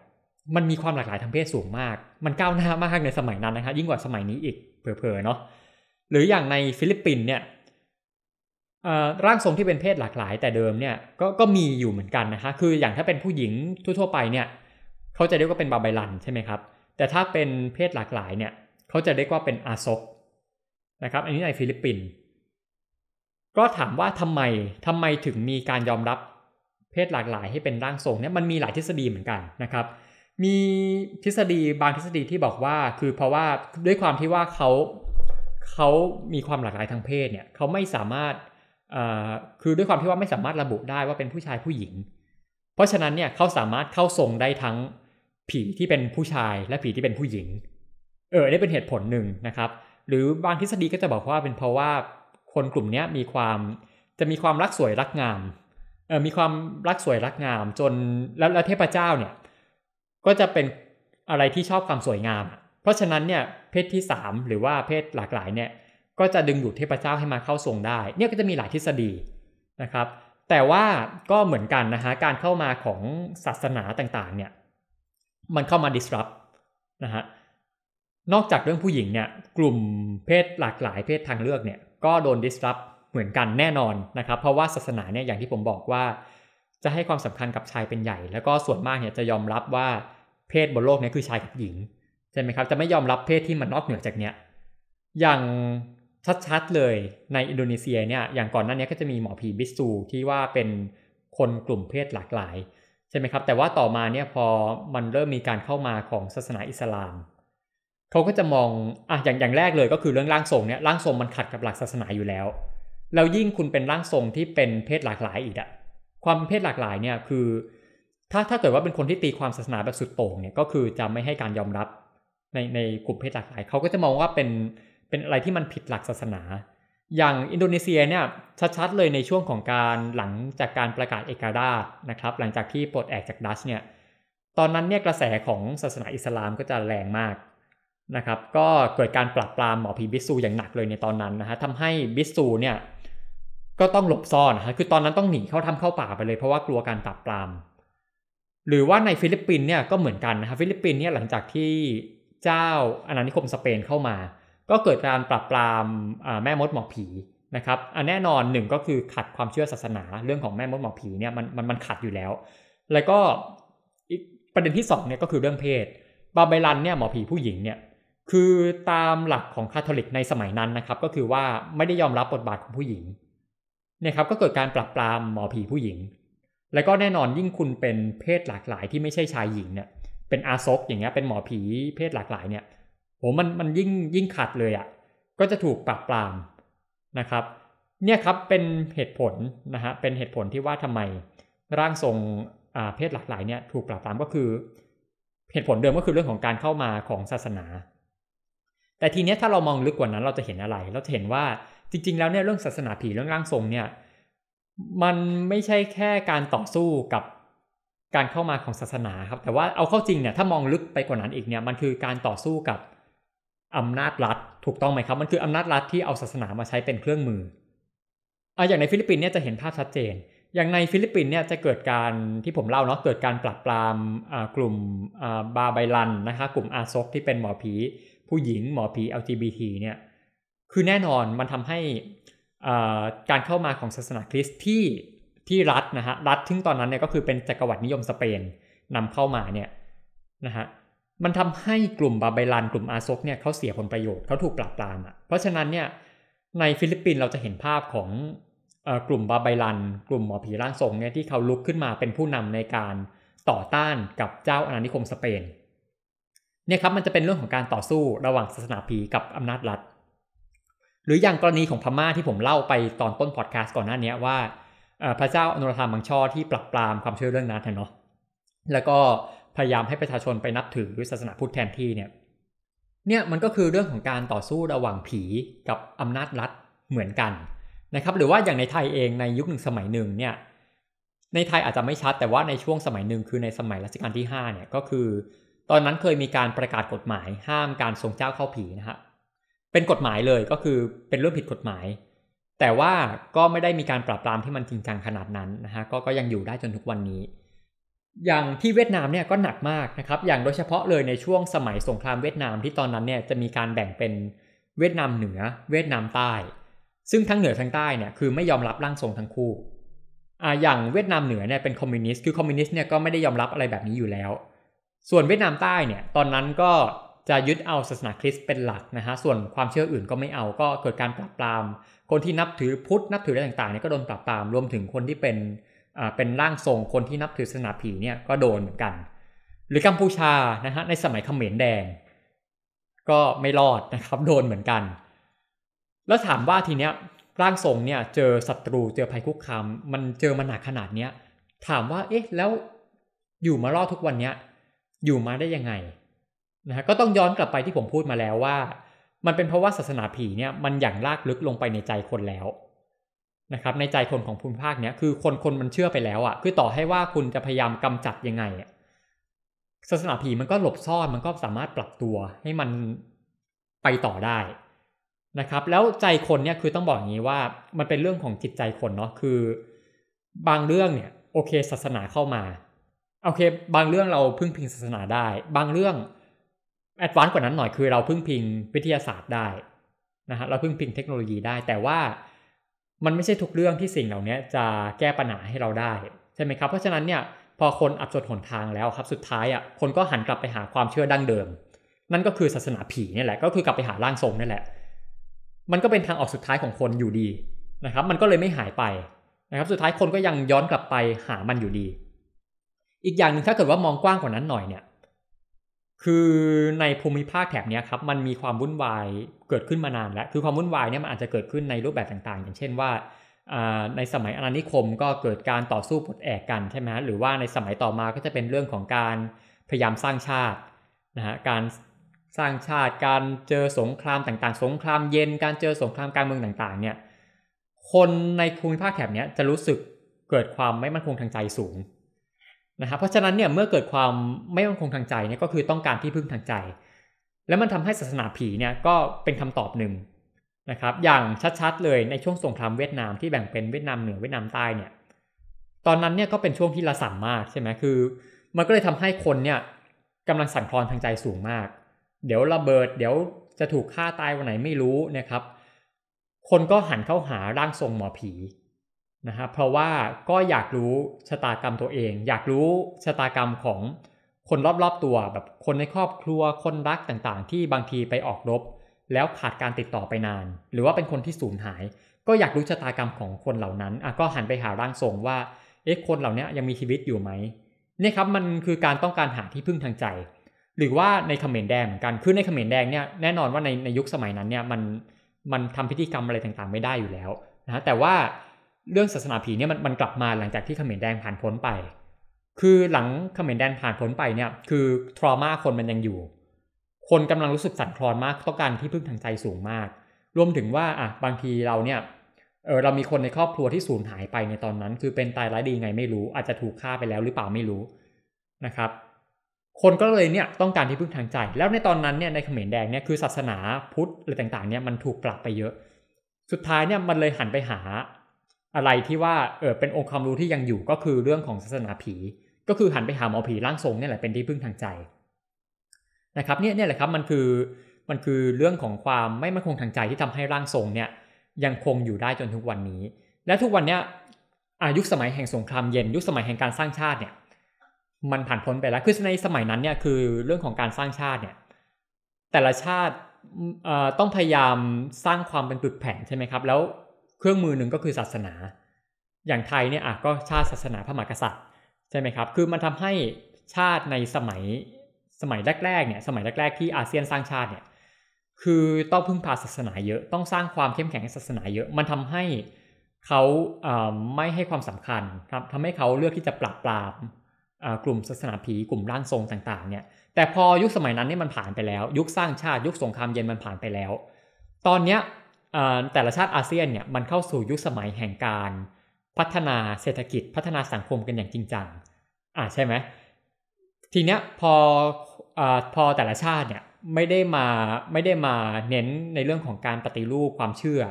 มันมีความหลากหลายทางเพศสูงมาก มันก้าวหน้ามากในสมัยนั้นนะครับยิ่งกว่าสมัยนี้อีกเผลอๆเนาะหรืออย่างในฟิลิปปินส์เนี่ย ร่างทรงที่เป็นเพศหลากหลาย แต่เดิมเนี่ยก็ก็มีอยู่เหมือนกันนะฮะคืออย่างถ้าเป็นผู้หญิงทั่วๆไปเนี่ยเขาจะเรียกว่าเป็นบาไบลันใช่ไหมครับ แต่ถ้าเป็นเพศหลากหลายเนี่ยเขาจะเรียกว่าเป็นอาซกนะครับ อันนี้ในฟิลิปปินส์ก็ถามว่าทำไมทำไมถึงมีการยอมรับเพศหลากหลายให้เป็นร่างทรงเนี่ยมันมีหลายทฤษฎีเหมือนกันนะครับ มีทฤษฎีบางทฤษฎีที่บอกว่าคือเพราะว่าด้วยความที่ว่าเขาเขามีความหลากหลายทางเพศเนี่ยเขาไม่สามารถ คือด้วยความที่ว่าไม่สามารถระบุได้ว่าเป็นผู้ชายผู้หญิง เพราะฉะนั้นเนี่ยเขาสามารถเข้าทรงได้ทั้งผีที่เป็นผู้ชายและผีที่เป็นผู้หญิง เออได้เป็นเหตุผลหนึ่งนะครับ หรือบางทฤษฎีก็จะบอกว่าเป็นเพราะว่าคนกลุ่มนี้มีความจะมีความรักสวยรักงาม เออมีความรักสวยรักงามจนแล้วเทพเจ้าเนี่ยก็จะเป็นอะไรที่ชอบความสวยงาม เพราะฉะนั้นเนี่ยเพศที่ 3 หรือว่าเพศหลากหลายเนี่ย ก็จะดึงดูดเทพเจ้าให้มาเข้าทรงได้ เนี่ยก็จะมีหลายทฤษฎีนะครับ แต่ว่าก็เหมือนกันนะฮะการเข้ามาของศาสนาต่างๆเนี่ยมันเข้ามา disrupt นะฮะนอกจากเรื่องผู้หญิงเนี่ยกลุ่มเพศหลากหลายเพศทางเลือกเนี่ยก็โดน disrupt เหมือนกันแน่นอนนะครับ เพราะว่าศาสนาเนี่ยอย่างที่ผมบอกว่า จะให้ความสำคัญกับชายเป็นใหญ่ แล้วก็ส่วนมากเนี่ยจะยอมรับว่าเพศบนโลกนี้คือชายกับหญิงใช่ไหมครับจะไม่ยอมรับเพศที่มันนอกเหนือจากเนี้ยอย่าง ชัดๆเลยในอินโดนีเซียเนี่ยอย่างก่อนหน้านี้ก็จะมีหมอผีบิสซูที่ว่าเป็นคนกลุ่มเพศหลากหลายใช่ไหมครับแต่ว่าต่อมาเนี่ยพอมันเริ่มมีการเข้ามาของศาสนาอิสลามเขาก็จะมองอะอย่างอย่างแรกเลยก็คือเรื่องร่างทรงเนี่ยร่างทรงมันขัดกับหลักศาสนาอยู่แล้วแล้วยิ่งคุณเป็นร่างทรงที่เป็นเพศหลากหลายอีกอะความเพศหลากหลายเนี่ยคือ ถ้าถ้าเกิดว่าเป็นคนที่ตีความศาสนาแบบสุดโต่งเนี่ยก็คือจะไม่ให้การยอมรับในในกลุ่มเพศหลากหลายเขาก็จะมองว่าเป็น เป็นอะไรที่มันผิดหลักศาสนา อย่างอินโดนีเซียเนี่ยชัดๆเลยในช่วงของการหลังจากการประกาศเอกราชนะครับ หลังจากที่ปลดแอกจากดัชเนี่ยตอนนั้นเนี่ยกระแสของศาสนาอิสลามก็จะแรงมากนะครับก็เกิดการปราบปรามหมอผีบิสูอย่างหนักเลยในตอนนั้นนะฮะทำให้บิสูเนี่ยก็ต้องหลบซ่อนนะฮะคือตอนนั้นต้องหนีเข้าทำเข้าป่าไปเลยเพราะว่ากลัวการปราบปราม หรือว่าในฟิลิปปินส์เนี่ยก็เหมือนกันนะฮะฟิลิปปินส์เนี่ยหลังจากที่เจ้าอาณานิคมสเปนเข้ามา ก็เกิดการปราบปรามแม่มดหมอผีนะครับอันแน่นอนหนึ่งก็คือขัดความเชื่อศาสนาเรื่องของแม่มดหมอผีเนี่ยมันมันมันขัดอยู่แล้ว แล้วก็อีกประเด็นที่สองเนี่ยก็คือเรื่องเพศ บาไบลันเนี่ยหมอผีผู้หญิงเนี่ยคือตามหลักของคาทอลิกในสมัยนั้นนะครับก็คือว่าไม่ได้ยอมรับบทบาทของผู้หญิงเนี่ยครับก็เกิดการปรับปรามหมอผีผู้หญิง แล้วก็แน่นอนยิ่งคุณเป็นเพศหลากหลายที่ไม่ใช่ชายหญิงเนี่ยเป็นอาซกอย่างเงี้ยเป็นหมอผีเพศหลากหลายเนี่ย โหมันมันยิ่งยิ่งขัดเลยอะ่ะก็จะถูกปรับปรามนะครับ เนี่ยครับเป็นเหตุผลนะฮะเป็นเหตุผลที่ว่าทำไมร่างทรงเพศหลากหลายเนี่ยถูกปราบปรามก็คือ เหตุผลเดิมก็คือเรื่องของการเข้ามาของศาสนา แต่ทีเนี้ยถ้าเรามองลึกกว่านั้นเราจะเห็นอะไร เราจะเห็นว่าจริง ๆ แล้วเนี่ยเรื่องศาสนาผีเรื่องร่างทรงเนี่ยมันไม่ใช่แค่การต่อสู้กับการเข้ามาของศาสนาครับ แต่ว่าเอาเข้าจริงเนี่ยถ้ามองลึกไปกว่านั้นอีกเนี่ยมันคือการต่อสู้กับ อำนาจรัฐถูกต้องไหมครับ มันคืออำนาจรัฐที่เอาศาสนามาใช้เป็นเครื่องมืออะอย่างในฟิลิปปินส์เนี่ยจะเห็นภาพชัดเจน อย่างในฟิลิปปินส์เนี่ยจะเกิดการที่ผมเล่าเนาะเกิดการปราบปรามกลุ่มบาไบลันนะคะกลุ่มอาซกที่เป็นหมอผี ผู้หญิงหมอผี LGBT เนี่ยคือแน่นอนมันทำให้การเข้ามาของศาสนาคริสต์ที่ที่รัฐนะฮะรัฐซึ่งตอนนั้นเนี่ยก็คือเป็นจักรวรรดินิยมสเปนนำเข้ามาเนี่ยนะฮะ มันทำให้กลุ่มบาไบลันกลุ่มอาซกเนี่ยเขาเสียผลประโยชน์เขาถูกปราบปรามอะเพราะฉะนั้นเนี่ยในฟิลิปปินส์เราจะเห็นภาพของกลุ่มบาไบลัน กลุ่มหมอผีร่างทรงเนี่ยที่เขาลุกขึ้นมาเป็นผู้นำในการต่อต้านกับเจ้าอาณานิคมสเปนเนี่ยครับมันจะเป็นเรื่องของการต่อสู้ระหว่างศาสนาผีกับอำนาจรัฐ หรืออย่างกรณีของพม่าที่ผมเล่าไปตอนต้นพอดแคสต์ก่อนหน้านี้ว่าพระเจ้าอนุรธรรมมังช่อที่ปราบปรามความเชื่อเรื่องนัตเนาะแล้วก็ พยายามให้ประชาชนไปนับถือศาสนาพุทธแทนที่เนี่ยเนี่ยมันก็คือเรื่องของการต่อสู้ระหว่างผีกับอำนาจรัฐเหมือนกันนะครับหรือว่าอย่างในไทยเองในยุคหนึ่งสมัยหนึ่งเนี่ยในไทยอาจจะไม่ชัดแต่ว่าในช่วงสมัยหนึ่งคือในสมัยรัชกาลที่5เนี่ยก็คือ ตอนนั้นเคยมีการประกาศกฎหมาย ห้ามการทรงเจ้าเข้าผีนะฮะเป็นกฎหมายเลยก็คือเป็นเรื่องผิดกฎหมาย แต่ว่าก็ไม่ได้มีการปราบปรามที่มันจริงจังขนาดนั้นนะฮะกก็ยังอยู่ได้จนทุกวันนี้ อย่างที่เวียดนามเนี่ยก็หนักมากนะครับอย่างโดยเฉพาะเลยในช่วงสมัยสงครามเวียดนามที่ตอนนั้นเนี่ยจะมีการแบ่งเป็นเวียดนามเหนือ เวียดนามใต้ ซึ่งทั้งเหนือทั้งใต้เนี่ยคือไม่ยอมรับร่างทรงทั้งคู่อ่าอย่างเวียดนามเหนือเนี่ยเป็นคอมมิวนิสต์คือคอมมิวนิสต์เนี่ยก็ไม่ได้ยอมรับอะไรแบบนี้อยู่แล้ว ส่วนเวียดนามใต้เนี่ยตอนนั้นก็จะยึดเอาศาสนาคริสต์เป็นหลักนะฮะส่วนความเชื่ออื่นก็ไม่เอาก็เกิดการปราบปราม คนที่นับถือพุทธนับถืออะไรต่างๆเนี่ยก็โดนปราบปรามรวมถึงคนที่เป็น เป็นร่างทรงคนที่นับถือศาสนาผีเนี่ยก็โดนเหมือนกัน หรือกัมพูชานะฮะในสมัยเขมรแดง ก็ไม่รอดนะครับโดนเหมือนกัน แล้วถามว่าทีเนี้ยร่างทรงเนี่ยเจอศัตรูเจอภัยคุกคามมันเจอมาหนักขนาดเนี้ยถามว่าเอ๊ะแล้วอยู่มารอดทุกวันเนี้ยอยู่มาได้ยังไงนะฮะก็ต้องย้อนกลับไปที่ผมพูดมาแล้วว่า มันเป็นเพราะว่าศาสนาผีเนี่ยมันอย่างลากลึกลงไปในใจคนแล้ว นะครับในใจคนของภูมิภาคเนี้ยคือคนคนมันเชื่อไปแล้วอะ่ะคือต่อให้ว่าคุณจะพยายามกำจัดยังไงศาสนาผีมันก็หลบซ่อนมันก็สามารถปรับตัวให้มันไปต่อได้นะครับ แล้วใจคนเนี่ยคือต้องบอกอย่างนี้ว่ามันเป็นเรื่องของจิตใจคนเนาะคือบางเรื่องเนี่ยโอเค ศาสนาเข้ามาโอเค บางเรื่องเราพึ่งพิงศาสนาได้ บางเรื่องแอดวานซ์กว่านั้นหน่อยคือเราพึ่งพิงวิทยาศาสตร์ได้นะฮะเราพึ่งพิงเทคโนโลยีได้ แต่ว่า มันไม่ใช่ทุกเรื่องที่สิ่งเหล่านี้จะแก้ปัญหาให้เราได้ใช่ไหมครับเพราะฉะนั้นเนี่ยพอคนอับจดหนทางแล้วครับสุดท้ายอะคนก็หันกลับไปหาความเชื่อดั้งเดิม นั่นก็คือศาสนาผีนี่แหละก็คือกลับไปหาร่างทรงนี่แหละ มันก็เป็นทางออกสุดท้ายของคนอยู่ดีนะครับ มันก็เลยไม่หายไปนะครับสุดท้ายคนก็ยังย้อนกลับไปหามันอยู่ดี อีกอย่างหนึ่งถ้าเกิดว่ามองกว้างกว่านั้นหน่อยเนี่ย คือในภูมิภาคแถบนี้ครับมันมีความวุ่นวายเกิดขึ้นมานานแล้ว คือความวุ่นวายเนี่ยมันอาจจะเกิดขึ้นในรูปแบบต่างๆ อย่างเช่นว่าในสมัยอาณานิคมก็เกิดการต่อสู้ปลดแอกกันใช่ไหมหรือว่าในสมัยต่อมาก็จะเป็นเรื่องของการพยายามสร้างชาตินะฮะการสร้างชาติการเจอสงครามต่างๆ สงครามเย็นการเจอสงครามการเมืองต่างๆเนี่ยคนในภูมิภาคแถบนี้จะรู้สึกเกิดความไม่มั่นคงทางใจสูง นะครับเพราะฉะนั้นเนี่ยเมื่อเกิดความไม่มั่นคงทางใจเนี่ยก็คือต้องการที่พึ่งทางใจ แล้วมันทำให้ศาสนาผีเนี่ยก็เป็นคำตอบหนึ่งนะครับอย่างชัดๆเลยในช่วงสงครามเวียดนามที่แบ่งเป็นเวียดนามเหนือเวียดนามใต้เนี่ยตอนนั้นเนี่ยก็เป็นช่วงที่ระส่ำมากใช่ไหมคือ มันก็เลยทำให้คนเนี่ยกำลังสั่นคลอนทางใจสูงมาก เดี๋ยวระเบิด เดี๋ยวจะถูกฆ่าตายวันไหนไม่รู้นะครับ คนก็หันเข้าหาร่างทรงหมอผี นะครับเพราะว่าก็อยากรู้ชะตากรรมตัวเอง อยากรู้ชะตากรรมของคนรอบๆตัวแบบคนในครอบครัวคนรักต่างๆ ที่บางทีไปออกรบ แล้วขาดการติดต่อไปนาน หรือว่าเป็นคนที่สูญหาย ก็อยากรู้ชะตากรรมของคนเหล่านั้นอะก็หันไปหาร่างทรงว่าเอ๊ะคนเหล่านี้ยังมีชีวิตอยู่ไหมเนี่ยครับมันคือการต้องการหาที่พึ่งทางใจ หรือว่าในเขมรแดงเหมือนกันคือในเขมรแดงเนี่ยแน่นอนว่าในในยุคสมัยนั้นเนี่ยมันมันทำพิธีกรรมอะไรต่างๆ ไม่ได้อยู่แล้วนะแต่ว่า เรื่องศาสนาผีเนี่ยมันมันกลับมาหลังจากที่เขมรแดงผ่านพ้นไป คือหลังเขมรแดงผ่านพ้นไปเนี่ยคือทรมาคนมันยังอยู่ คนกำลังรู้สึกสั่นคลอนมากต้องการที่พึ่งทางใจสูงมาก รวมถึงว่าอะบางทีเราเนี่ยเออเรามีคนในครอบครัวที่สูญหายไปในตอนนั้น คือเป็นตายร้ายดีไงไม่รู้ อาจจะถูกฆ่าไปแล้วหรือเปล่าไม่รู้นะครับ คนก็เลยเนี่ยต้องการที่พึ่งทางใจ แล้วในตอนนั้นเนี่ยในเขมรแดงเนี่ยคือศาสนาพุทธอะไรต่างๆเนี่ยมันถูกปรับไปเยอะ สุดท้ายเนี่ยมันเลยหันไปหา อะไรที่ว่าเออเป็นองค์ความรู้ที่ยังอยู่ก็คือเรื่องของศาสนาผี ก็คือหันไปหาหมอผีร่างทรงเนี่ยแหละเป็นที่พึ่งทางใจนะครับเนี่ยเนี่ยแหละครับมันคือมันคือเรื่องของความไม่มั่นคงทางใจที่ทำให้ร่างทรงเนี่ยยังคงอยู่ได้จนทุกวันนี้ และทุกวันเนี้ยอายุสมัยแห่งสงครามเย็น ยุคสมัยแห่งการสร้างชาติเนี่ยมันผ่านพ้นไปแล้วคือในสมัยนั้นเนี่ยคือเรื่องของการสร้างชาติเนี่ยแต่ละชาติต้องพยายามสร้างความเป็นปึกแผ่นใช่ไหมครับ แล้ว เครื่องมือหนึ่งก็คือศาสนา อย่างไทยเนี่ยอะก็ชาติศาสนาพระมหากษัตริย์ใช่ไหมครับ คือมันทำให้ชาติในสมัยสมัยแรกๆเนี่ยสมัยแรกๆที่อาเซียนสร้างชาติเนี่ยคือต้องพึ่งพาศาสนาเยอะต้องสร้างความเข้มแข็งให้ศาสนาเยอะ มันทำให้เขาไม่ให้ความสำคัญครับทำให้เขาเลือกที่จะปราบปรามกลุ่มศาสนาผีกลุ่มร่างทรงต่างๆเนี่ยแต่พอยุคสมัยนั้นนี่มันผ่านไปแล้ว ยุคสร้างชาติยุคสงครามเย็นมันผ่านไปแล้ว ตอนเนี้ย แต่ละชาติอาเซียนเนี่ยมันเข้าสู่ยุคสมัยแห่งการพัฒนาเศรษฐกิจพัฒนาสังคมกันอย่างจริงจังอ่าใช่ไหมทีเนี้ยพออพอแต่ละชาติเนี่ยไม่ได้มาไม่ได้มาเน้นในเรื่องของการปฏิรูปความเชื่อ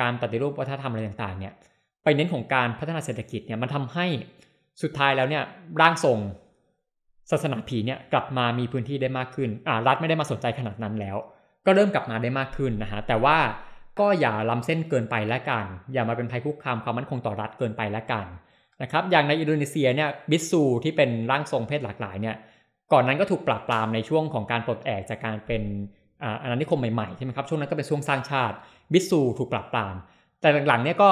การปฏิรูปวัฒนธรรมอะไรต่างๆเนี่ยไปเน้นของการพัฒนาเศรษฐกิจเนี่ยมันทำให้สุดท้ายแล้วเนี่ยร่างทรงศาสนาผีเนี่ยกลับมามีพื้นที่ได้มากขึ้นอ่ารัฐไม่ได้มาสนใจขนาดนั้นแล้ว ก็เริ่มกลับมาได้มากขึ้นนะฮะแต่ว่า ก็อย่าล้าเส้นเกินไปและกัน อย่ามาเป็นภัยคุกคามความมั่นคงต่อรัฐเกินไปและกันนะครับอย่างในอินโดนีเซียเนี่ยบิสซูที่เป็นร่างทรงเพศหลากหลายเนี่ยก่อนนั้นก็ถูกปราบปรามในช่วงของการปลดแอกจากการเป็นอาณานิคมใหม่ๆใช่ไหมครับช่วงนั้นก็เป็นช่วงสร้างชาติบิสซูถูกปราบปราม แต่หลังๆเนี่ยก็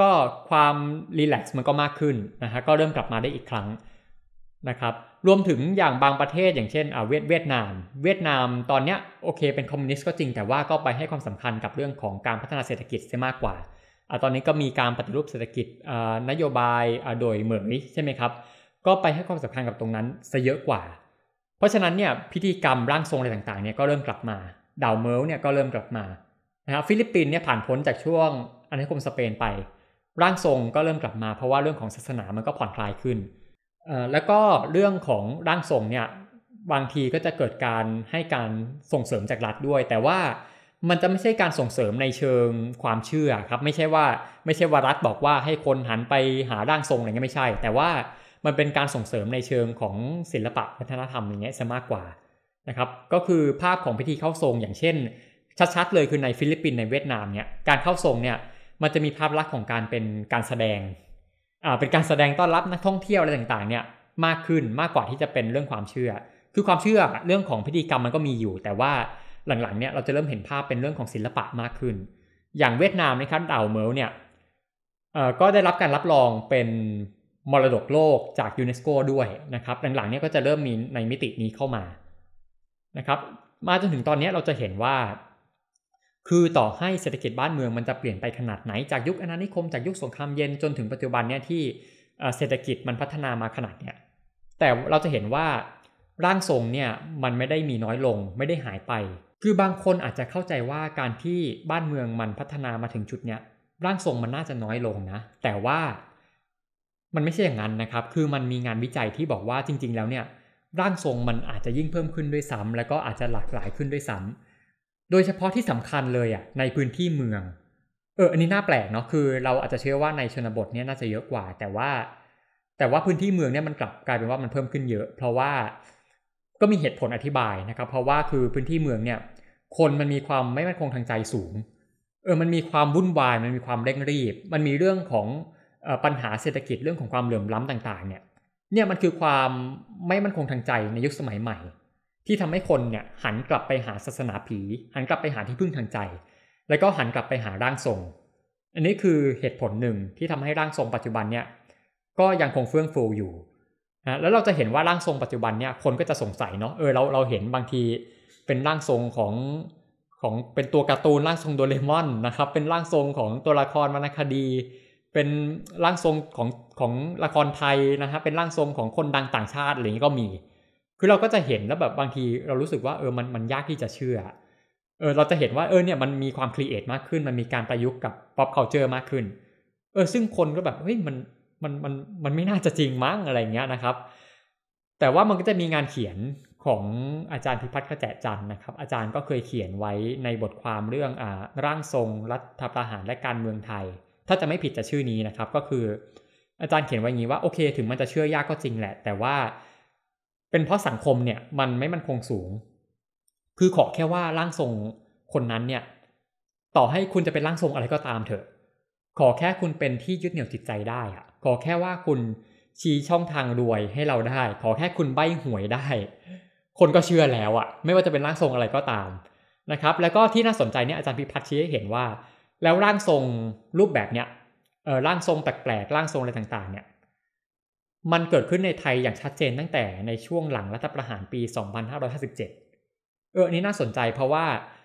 ก็ความรีแลกซ์มันก็มากขึ้นนะฮะก็เริ่มกลับมาได้อีกครั้งนะครับ รวมถึงอย่างบางประเทศอย่างเช่นเวียดเวียดนาม เวียดนามตอนนี้โอเคเป็นคอมมิวนิสต์ก็จริงแต่ว่าก็ไปให้ความสำคัญกับเรื่องของการพัฒนาเศรษฐกิจเสียมากกว่าอตอนนี้ก็มีการปฏิรูปเศรษฐกิจนโยบายโดยเหมือนใช่ไหมครับ ก็ไปให้ความสำคัญกับตรงนั้นซะเยอะกว่า เพราะฉะนั้นเนี่ยพิธีกรรมร่างทรงอะไรต่างๆเนี่ยก็เริ่มกลับมาดาวเมิลเนี่ยก็เริ่มกลับมานะครับฟิลิปปินส์เนี่ยผ่านพ้นจากช่วงอาณานิคมสเปนไป ร่างทรงก็เริ่มกลับมาเพราะว่าเรื่องของศาสนามันก็ผ่อนคลายขึ้น แล้วก็เรื่องของร่างทรงเนี่ยบางทีก็จะเกิดการให้การส่งเสริมจากรัฐด้วย แต่ว่ามันจะไม่ใช่การส่งเสริมในเชิงความเชื่อครับ ไม่ใช่ว่าไม่ใช่ว่ารัฐบอกว่าให้คนหันไปหาร่างทรงอะไรเงี้ยไม่ใช่ แต่ว่ามันเป็นการส่งเสริมในเชิงของศิลปะวัฒนธรรมอย่างเงี้ยซะมากกว่านะครับ ก็คือภาพของพิธีเข้าทรงอย่างเช่น ชัดๆเลยคือในฟิลิปปินส์ในเวียดนามเนี่ยการเข้าทรงเนี่ยมันจะมีภาพลักษณ์ของการเป็นการแสดง เป็นการแสดงต้อนรับนักท่องเที่ยวอะไรต่างๆเนี่ยมากขึ้นมากกว่าที่จะเป็นเรื่องความเชื่อ คือความเชื่อเรื่องของพิธีกรรมมันก็มีอยู่ แต่ว่าหลังๆเนี่ยเราจะเริ่มเห็นภาพเป็นเรื่องของศิลปะมากขึ้น อย่างเวียดนามนะครับดาวเมิลเนี่ยก็ได้รับการรับรองเป็นมรดกโลกจากยูเนสโกด้วยนะครับหลังๆเนี่ยก็จะเริ่มมีในมิตินี้เข้ามานะครับมาจนถึงตอนนี้เราจะเห็นว่า คือต่อให้เศรษฐกิจบ้านเมืองมันจะเปลี่ยนไปขนาดไหนจากยุคอาณานิคมจากยุคสงครามเย็นจนถึงปัจจุบันเนี่ยที่เศรษฐกิจมันพัฒนามาขนาดเนี้ยแต่เราจะเห็นว่าร่างทรงเนี่ยมันไม่ได้มีน้อยลงไม่ได้หายไป คือบางคนอาจจะเข้าใจว่าการที่บ้านเมืองมันพัฒนามาถึงจุดเนี้ยร่างทรงมันน่าจะน้อยลงนะ แต่ว่ามันไม่ใช่อย่างนั้นนะครับ คือมันมีงานวิจัยที่บอกว่าจริง ๆ แล้วเนี่ยร่างทรงมันอาจจะยิ่งเพิ่มขึ้นด้วยซ้ำแล้วก็อาจจะหลากหลายขึ้นด้วยซ้ำ โดยเฉพาะที่สำคัญเลยอะในพื้นที่เมือง เอออันนี้น่าแปลกเนาะคือเราอาจจะเชื่อว่าในชนบทเนี่ยน่าจะเยอะกว่า แต่ว่า แต่ว่าพื้นที่เมืองเนี่ยมันกลับกลายเป็นว่ามันเพิ่มขึ้นเยอะ เพราะว่าก็มีเหตุผลอธิบายนะครับ เพราะว่าคือพื้นที่เมืองเนี่ย คนมันมีความไม่มั่นคงทางใจสูง เออมันมีความวุ่นวาย มันมีความเร่งรีบ มันมีเรื่องของปัญหาเศรษฐกิจเรื่องของความเหลื่อมล้ำต่าง ๆ เนี่ยเนี่ยมันคือความไม่มั่นคงทางใจในยุคสมัยใหม่ ที่ทำให้คนเนี่ยหันกลับไปหาศาสนาผี หันกลับไปหาที่พึ่งทางใจ แล้วก็หันกลับไปหาร่างทรง อันนี้คือเหตุผลหนึ่งที่ทำให้ร่างทรงปัจจุบันเนี่ยก็ยังคงเฟื่องฟูอยู่นะแล้วเราจะเห็นว่าร่างทรงปัจจุบันเนี่ยคนก็จะสงสัยเนาะเออเราเราเห็นบางทีเป็นร่างทรงของของเป็นตัวการ์ตูนร่างทรงโดเรมอนนะครับเป็นร่างทรงของตัวละครวรรณคดี เป็นร่างทรงของของละครไทยนะครับเป็นร่างทรงของคนดังต่างชาติอะไรอย่างนี้ก็มี คือเราก็จะเห็นแล้วแบบบางทีเรารู้สึกว่าเออมันมันยากที่จะเชื่อเออเราจะเห็นว่าเออเนี่ยมันมีความครีเอทมากขึ้น มันมีการประยุกต์กับ pop culture มากขึ้นเออซึ่งคนก็แบบเฮ้ยมันมันมันมันไม่น่าจะจริงมั้งอะไรเงี้ยนะครับ แต่ว่ามันก็จะมีงานเขียนของอาจารย์พิพัฒน์ขจจันนะครับ อาจารย์ก็เคยเขียนไว้ในบทความเรื่องอ่าร่างทรงรัฐประหารและการเมืองไทย ถ้าจะไม่ผิดจะชื่อนี้นะครับก็คือ อาจารย์เขียนไว้อย่างนี้ว่าโอเค ถึงมันจะเชื่อยากก็จริงแหละ แต่ว่า เป็นเพราะสังคมเนี่ยมันไม่มันคงสูง คือขอแค่ว่าร่างทรงคนนั้นเนี่ยต่อให้คุณจะเป็นร่างทรงอะไรก็ตามเถอะ ขอแค่คุณเป็นที่ยึดเหนี่ยวจิตใจได้อะขอแค่ว่าคุณชี้ช่องทางรวยให้เราได้ ขอแค่คุณใบหวยได้ คนก็เชื่อแล้วอะไม่ว่าจะเป็นร่างทรงอะไรก็ตามนะครับ แล้วก็ที่น่าสนใจเนี่ยอาจารย์พิพัฒน์ชี้ให้เห็นว่า แล้วร่างทรงรูปแบบเนี้ยเออร่างทรงแปลกๆร่างทรงอะไรต่างๆเนี่ย มันเกิดขึ้นในไทยอย่างชัดเจนตั้งแต่ในช่วงหลังรัฐประหารปี 2557 เออนนี้น่าสนใจเพราะว่า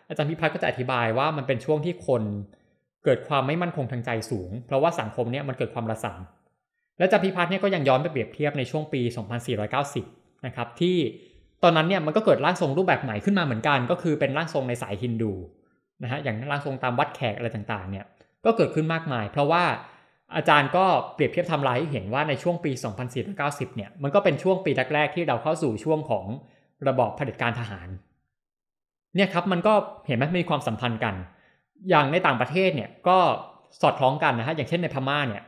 อาจารย์พิพัฒน์ก็จะอธิบายว่ามันเป็นช่วงที่คนเกิดความไม่มั่นคงทางใจสูง เพราะว่าสังคมเนี่ยมันเกิดความระสำและอาจารย์พิพัฒน์เนี่ยก็ยังย้อนไปเปรียบเทียบในช่วงปี 2490 นะครับที่ตอนนั้นเนี่ยมันก็เกิดร่างทรงรูปแบบใหม่ขึ้นมาเหมือนกัน ก็คือเป็นร่างทรงในสายฮินดูนะฮะอย่างร่างทรงตามวัดแขกอะไรต่างๆเนี่ยก็เกิดขึ้นมากมาย เพราะว่า อาจารย์ก็เปรียบเทียบทำลายให้เห็นว่าในช่วงปี 2490 เนี่ย มันก็เป็นช่วงปีแรกๆที่เราเข้าสู่ช่วงของระบอบเผด็จการทหาร เนี่ยครับมันก็เห็นไหมมีความสัมพันธ์กัน อย่างในต่างประเทศเนี่ยก็สอดคล้องกันนะฮะ อย่างเช่นในพม่าเนี่ย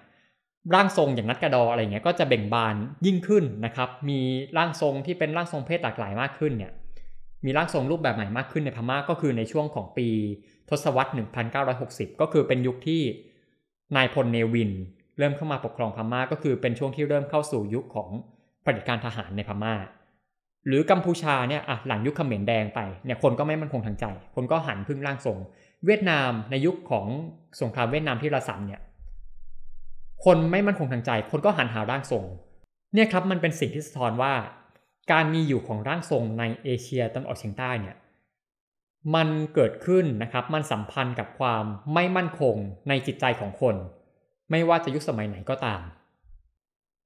ร่างทรงอย่างนัดกระดออะไรเงี้ยก็จะเบ่งบานยิ่งขึ้นนะครับ มีร่างทรงที่เป็นร่างทรงเพศหลากหลายมากขึ้นเนี่ย มีร่างทรงรูปแบบใหม่มากขึ้นในพม่าก็คือในช่วงของปีทศวรรษ 1960 ก็คือเป็นยุคที่ นายพลเนวิน เริ่มเข้ามาปกครองพม่าก็คือเป็นช่วงที่เริ่มเข้าสู่ยุคของผลิตการทหารในพม่า หรือกัมพูชาเนี่ยอะหลังยุคเขมรแดงไปเนี่ยคนก็ไม่มั่นคงทางใจ คนก็หันพึ่งร่างทรง เวียดนามในยุคของสงครามเวียดนามที่ระสันเนี่ยคนไม่มั่นคงทางใจ คนก็หันหาร่างทรง เนี่ยครับมันเป็นสิ่งที่สะท้อนว่า การมีอยู่ของร่างทรงในเอเชียตะวันออกเฉียงใต้เนี่ย มันเกิดขึ้นนะครับมันสัมพันธ์กับความไม่มั่นคงในจิตใจของคน ไม่ว่าจะยุคสมัยไหนก็ตาม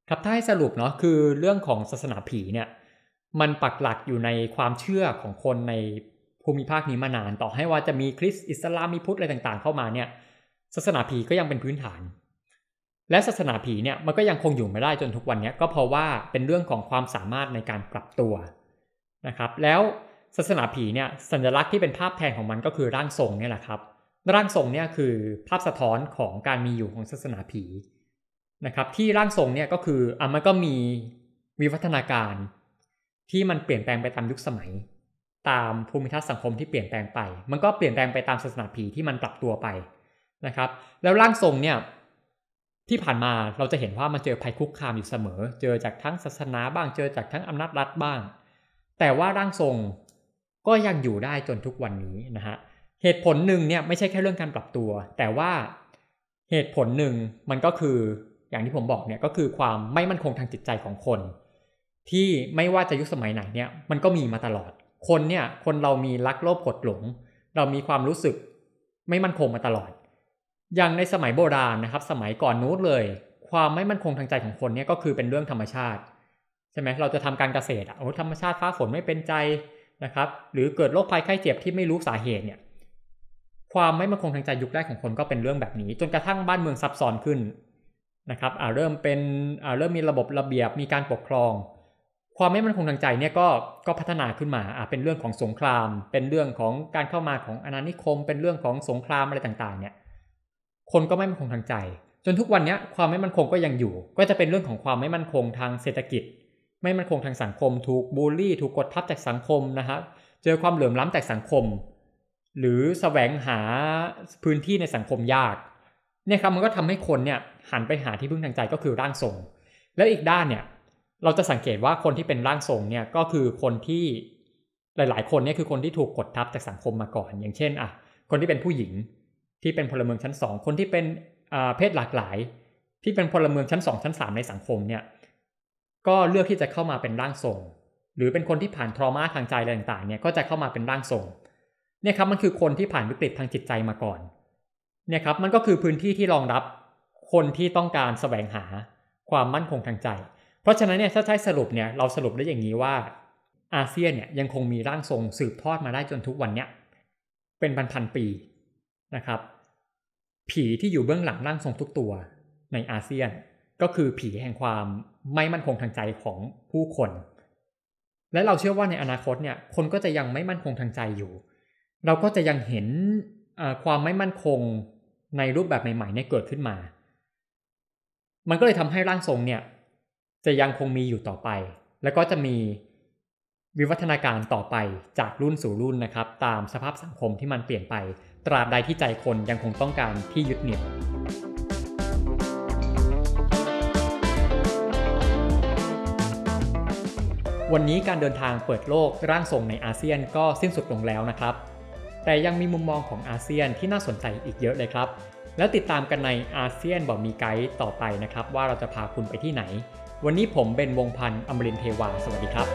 ครับถ้าให้สรุปเนาะคือเรื่องของศาสนาผีเนี่ยมันปักหลักอยู่ในความเชื่อของคนในภูมิภาคนี้มานาน ต่อให้ว่าจะมีคริสต์อิสลามมีพุทธอะไรต่างๆ เข้ามาเนี่ยศาสนาผีก็ยังเป็นพื้นฐาน และศาสนาผีเนี่ยมันก็ยังคงอยู่ไม่ได้จนทุกวันนี้ก็เพราะว่าเป็นเรื่องของความสามารถในการปรับตัวนะครับ แล้ว ศาสนาผีเนี่ยสัญลักษณ์ที่เป็นภาพแทนของมันก็คือร่างทรงเนี่ยแหละครับ ร่างทรงเนี่ยคือภาพสะท้อนของการมีอยู่ของศาสนาผีนะครับที่ร่างทรงเนี่ยก็คืออะมันก็มีวิวัฒนาการ ที่มันเปลี่ยนแปลงไปตามยุคสมัย ตามภูมิทัศน์สังคมที่เปลี่ยนแปลงไป มันก็เปลี่ยนแปลงไปตามศาสนาผีที่มันปรับตัวไปนะครับแล้วร่างทรงเนี่ยที่ผ่านมาเราจะเห็นว่ามันเจอภัยคุกคามอยู่เสมอ เจอจากทั้งศาสนาบ้างเจอจากทั้งอำนาจรัฐบ้าง แต่ว่าร่างทรง ก็ยังอยู่ได้จนทุกวันนี้นะฮะเหตุผลหนึ่งเนี่ยไม่ใช่แค่เรื่องการปรับตัว แต่ว่าเหตุผลหนึ่งมันก็คืออย่างที่ผมบอกเนี่ยก็คือความไม่มั่นคงทางจิตใจของคน ที่ไม่ว่าจะยุคสมัยไหนเนี่ยมันก็มีมาตลอด คนเนี่ยคนเรามีรักโลภกดหลง เรามีความรู้สึกไม่มั่นคงมาตลอด อย่างในสมัยโบราณนะครับ สมัยก่อนนู้นเลย ความไม่มั่นคงทางใจของคนเนี่ยก็คือเป็นเรื่องธรรมชาติใช่ไหมเราจะทำการเกษตรอะโอ้ธรรมชาติฟ้าฝนไม่เป็นใจ นะครับ หรือเกิดโรคภัยไข้เจ็บที่ไม่รู้สาเหตุเนี่ย ความไม่มั่นคงทางใจยุคแรกของคนก็เป็นเรื่องแบบนี้ จนกระทั่งบ้านเมืองซับซ้อนขึ้นนะครับอ่าเริ่มเป็นอ่าเริ่มมีระบบระเบียบมีการปกครอง ความไม่มั่นคงทางใจเนี่ยก็ก็พัฒนาขึ้นมาอะเป็นเรื่องของสงคราม เป็นเรื่องของการเข้ามาของอาณานิคม เป็นเรื่องของสงครามอะไรต่างๆ เนี่ย คนก็ไม่มั่นคงทางใจ จนทุกวันนี้ความไม่มั่นคงก็ยังอยู่ ก็จะเป็นเรื่องของความไม่มั่นคงทางเศรษฐกิจ ไม่มั่นคงทางสังคม ถูกบูลลี่ ถูกกดทับจากสังคมนะครับเจอความเหลื่อมล้ำจากสังคม หรือแสวงหาพื้นที่ในสังคมยากเนี่ยครับมันก็ทำให้คนเนี่ยหันไปหาที่พึ่งทางใจก็คือร่างทรง แล้วอีกด้านเนี่ยเราจะสังเกตว่าคนที่เป็นร่างทรงเนี่ยก็คือคนที่หลาย ๆ คนเนี่ยคือคนที่ถูกกดทับจากสังคมมาก่อน อย่างเช่นอะคนที่เป็นผู้หญิงที่เป็นพลเมืองชั้นสองคนที่เป็นเพศหลากหลาย ที่เป็นพลเมืองชั้นสองชั้นสามในสังคมเนี่ย ก็เลือกที่จะเข้ามาเป็นร่างทรง หรือเป็นคนที่ผ่านทรมาทางใจอะไรต่างๆเนี่ยก็จะเข้ามาเป็นร่างทรงเนี่ยครับมันคือคนที่ผ่านวิกฤตทางจิตใจมาก่อนเนี่ยครับมันก็คือพื้นที่ที่รองรับคนที่ต้องการแสวงหาความมั่นคงทางใจ เพราะฉะนั้นเนี่ยถ้าใช้สรุปเนี่ยเราสรุปได้อย่างนี้ว่าอาเซียนเนี่ยยังคงมีร่างทรงสืบทอดมาได้จนทุกวันเนี้ยเป็นพันๆปีนะครับ ผีที่อยู่เบื้องหลังร่างทรงทุกตัวในอาเซียน ก็คือผีแห่งความ ไม่มั่นคงทางใจของผู้คน และเราเชื่อว่าในอนาคตเนี่ยคนก็จะยังไม่มั่นคงทางใจอยู่ เราก็จะยังเห็นความไม่มั่นคงในรูปแบบใหม่ๆเนี่ยเกิดขึ้นมา มันก็เลยทำให้ร่างทรงเนี่ยจะยังคงมีอยู่ต่อไป แล้วก็จะมีวิวัฒนาการต่อไปจากรุ่นสู่รุ่นนะครับ ตามสภาพสังคมที่มันเปลี่ยนไป ตราบใดที่ใจคนยังคงต้องการที่ยึดเหนี่ยว วันนี้การเดินทางเปิดโลกร่างทรงในอาเซียนก็สิ้นสุดลงแล้วนะครับ แต่ยังมีมุมมองของอาเซียนที่น่าสนใจอีกเยอะเลยครับ แล้วติดตามกันในอาเซียนบอกมีไกด์ต่อไปนะครับ ว่าเราจะพาคุณไปที่ไหน วันนี้ผมเป็นวงพันธ์อมรินเทวา สวัสดีครับ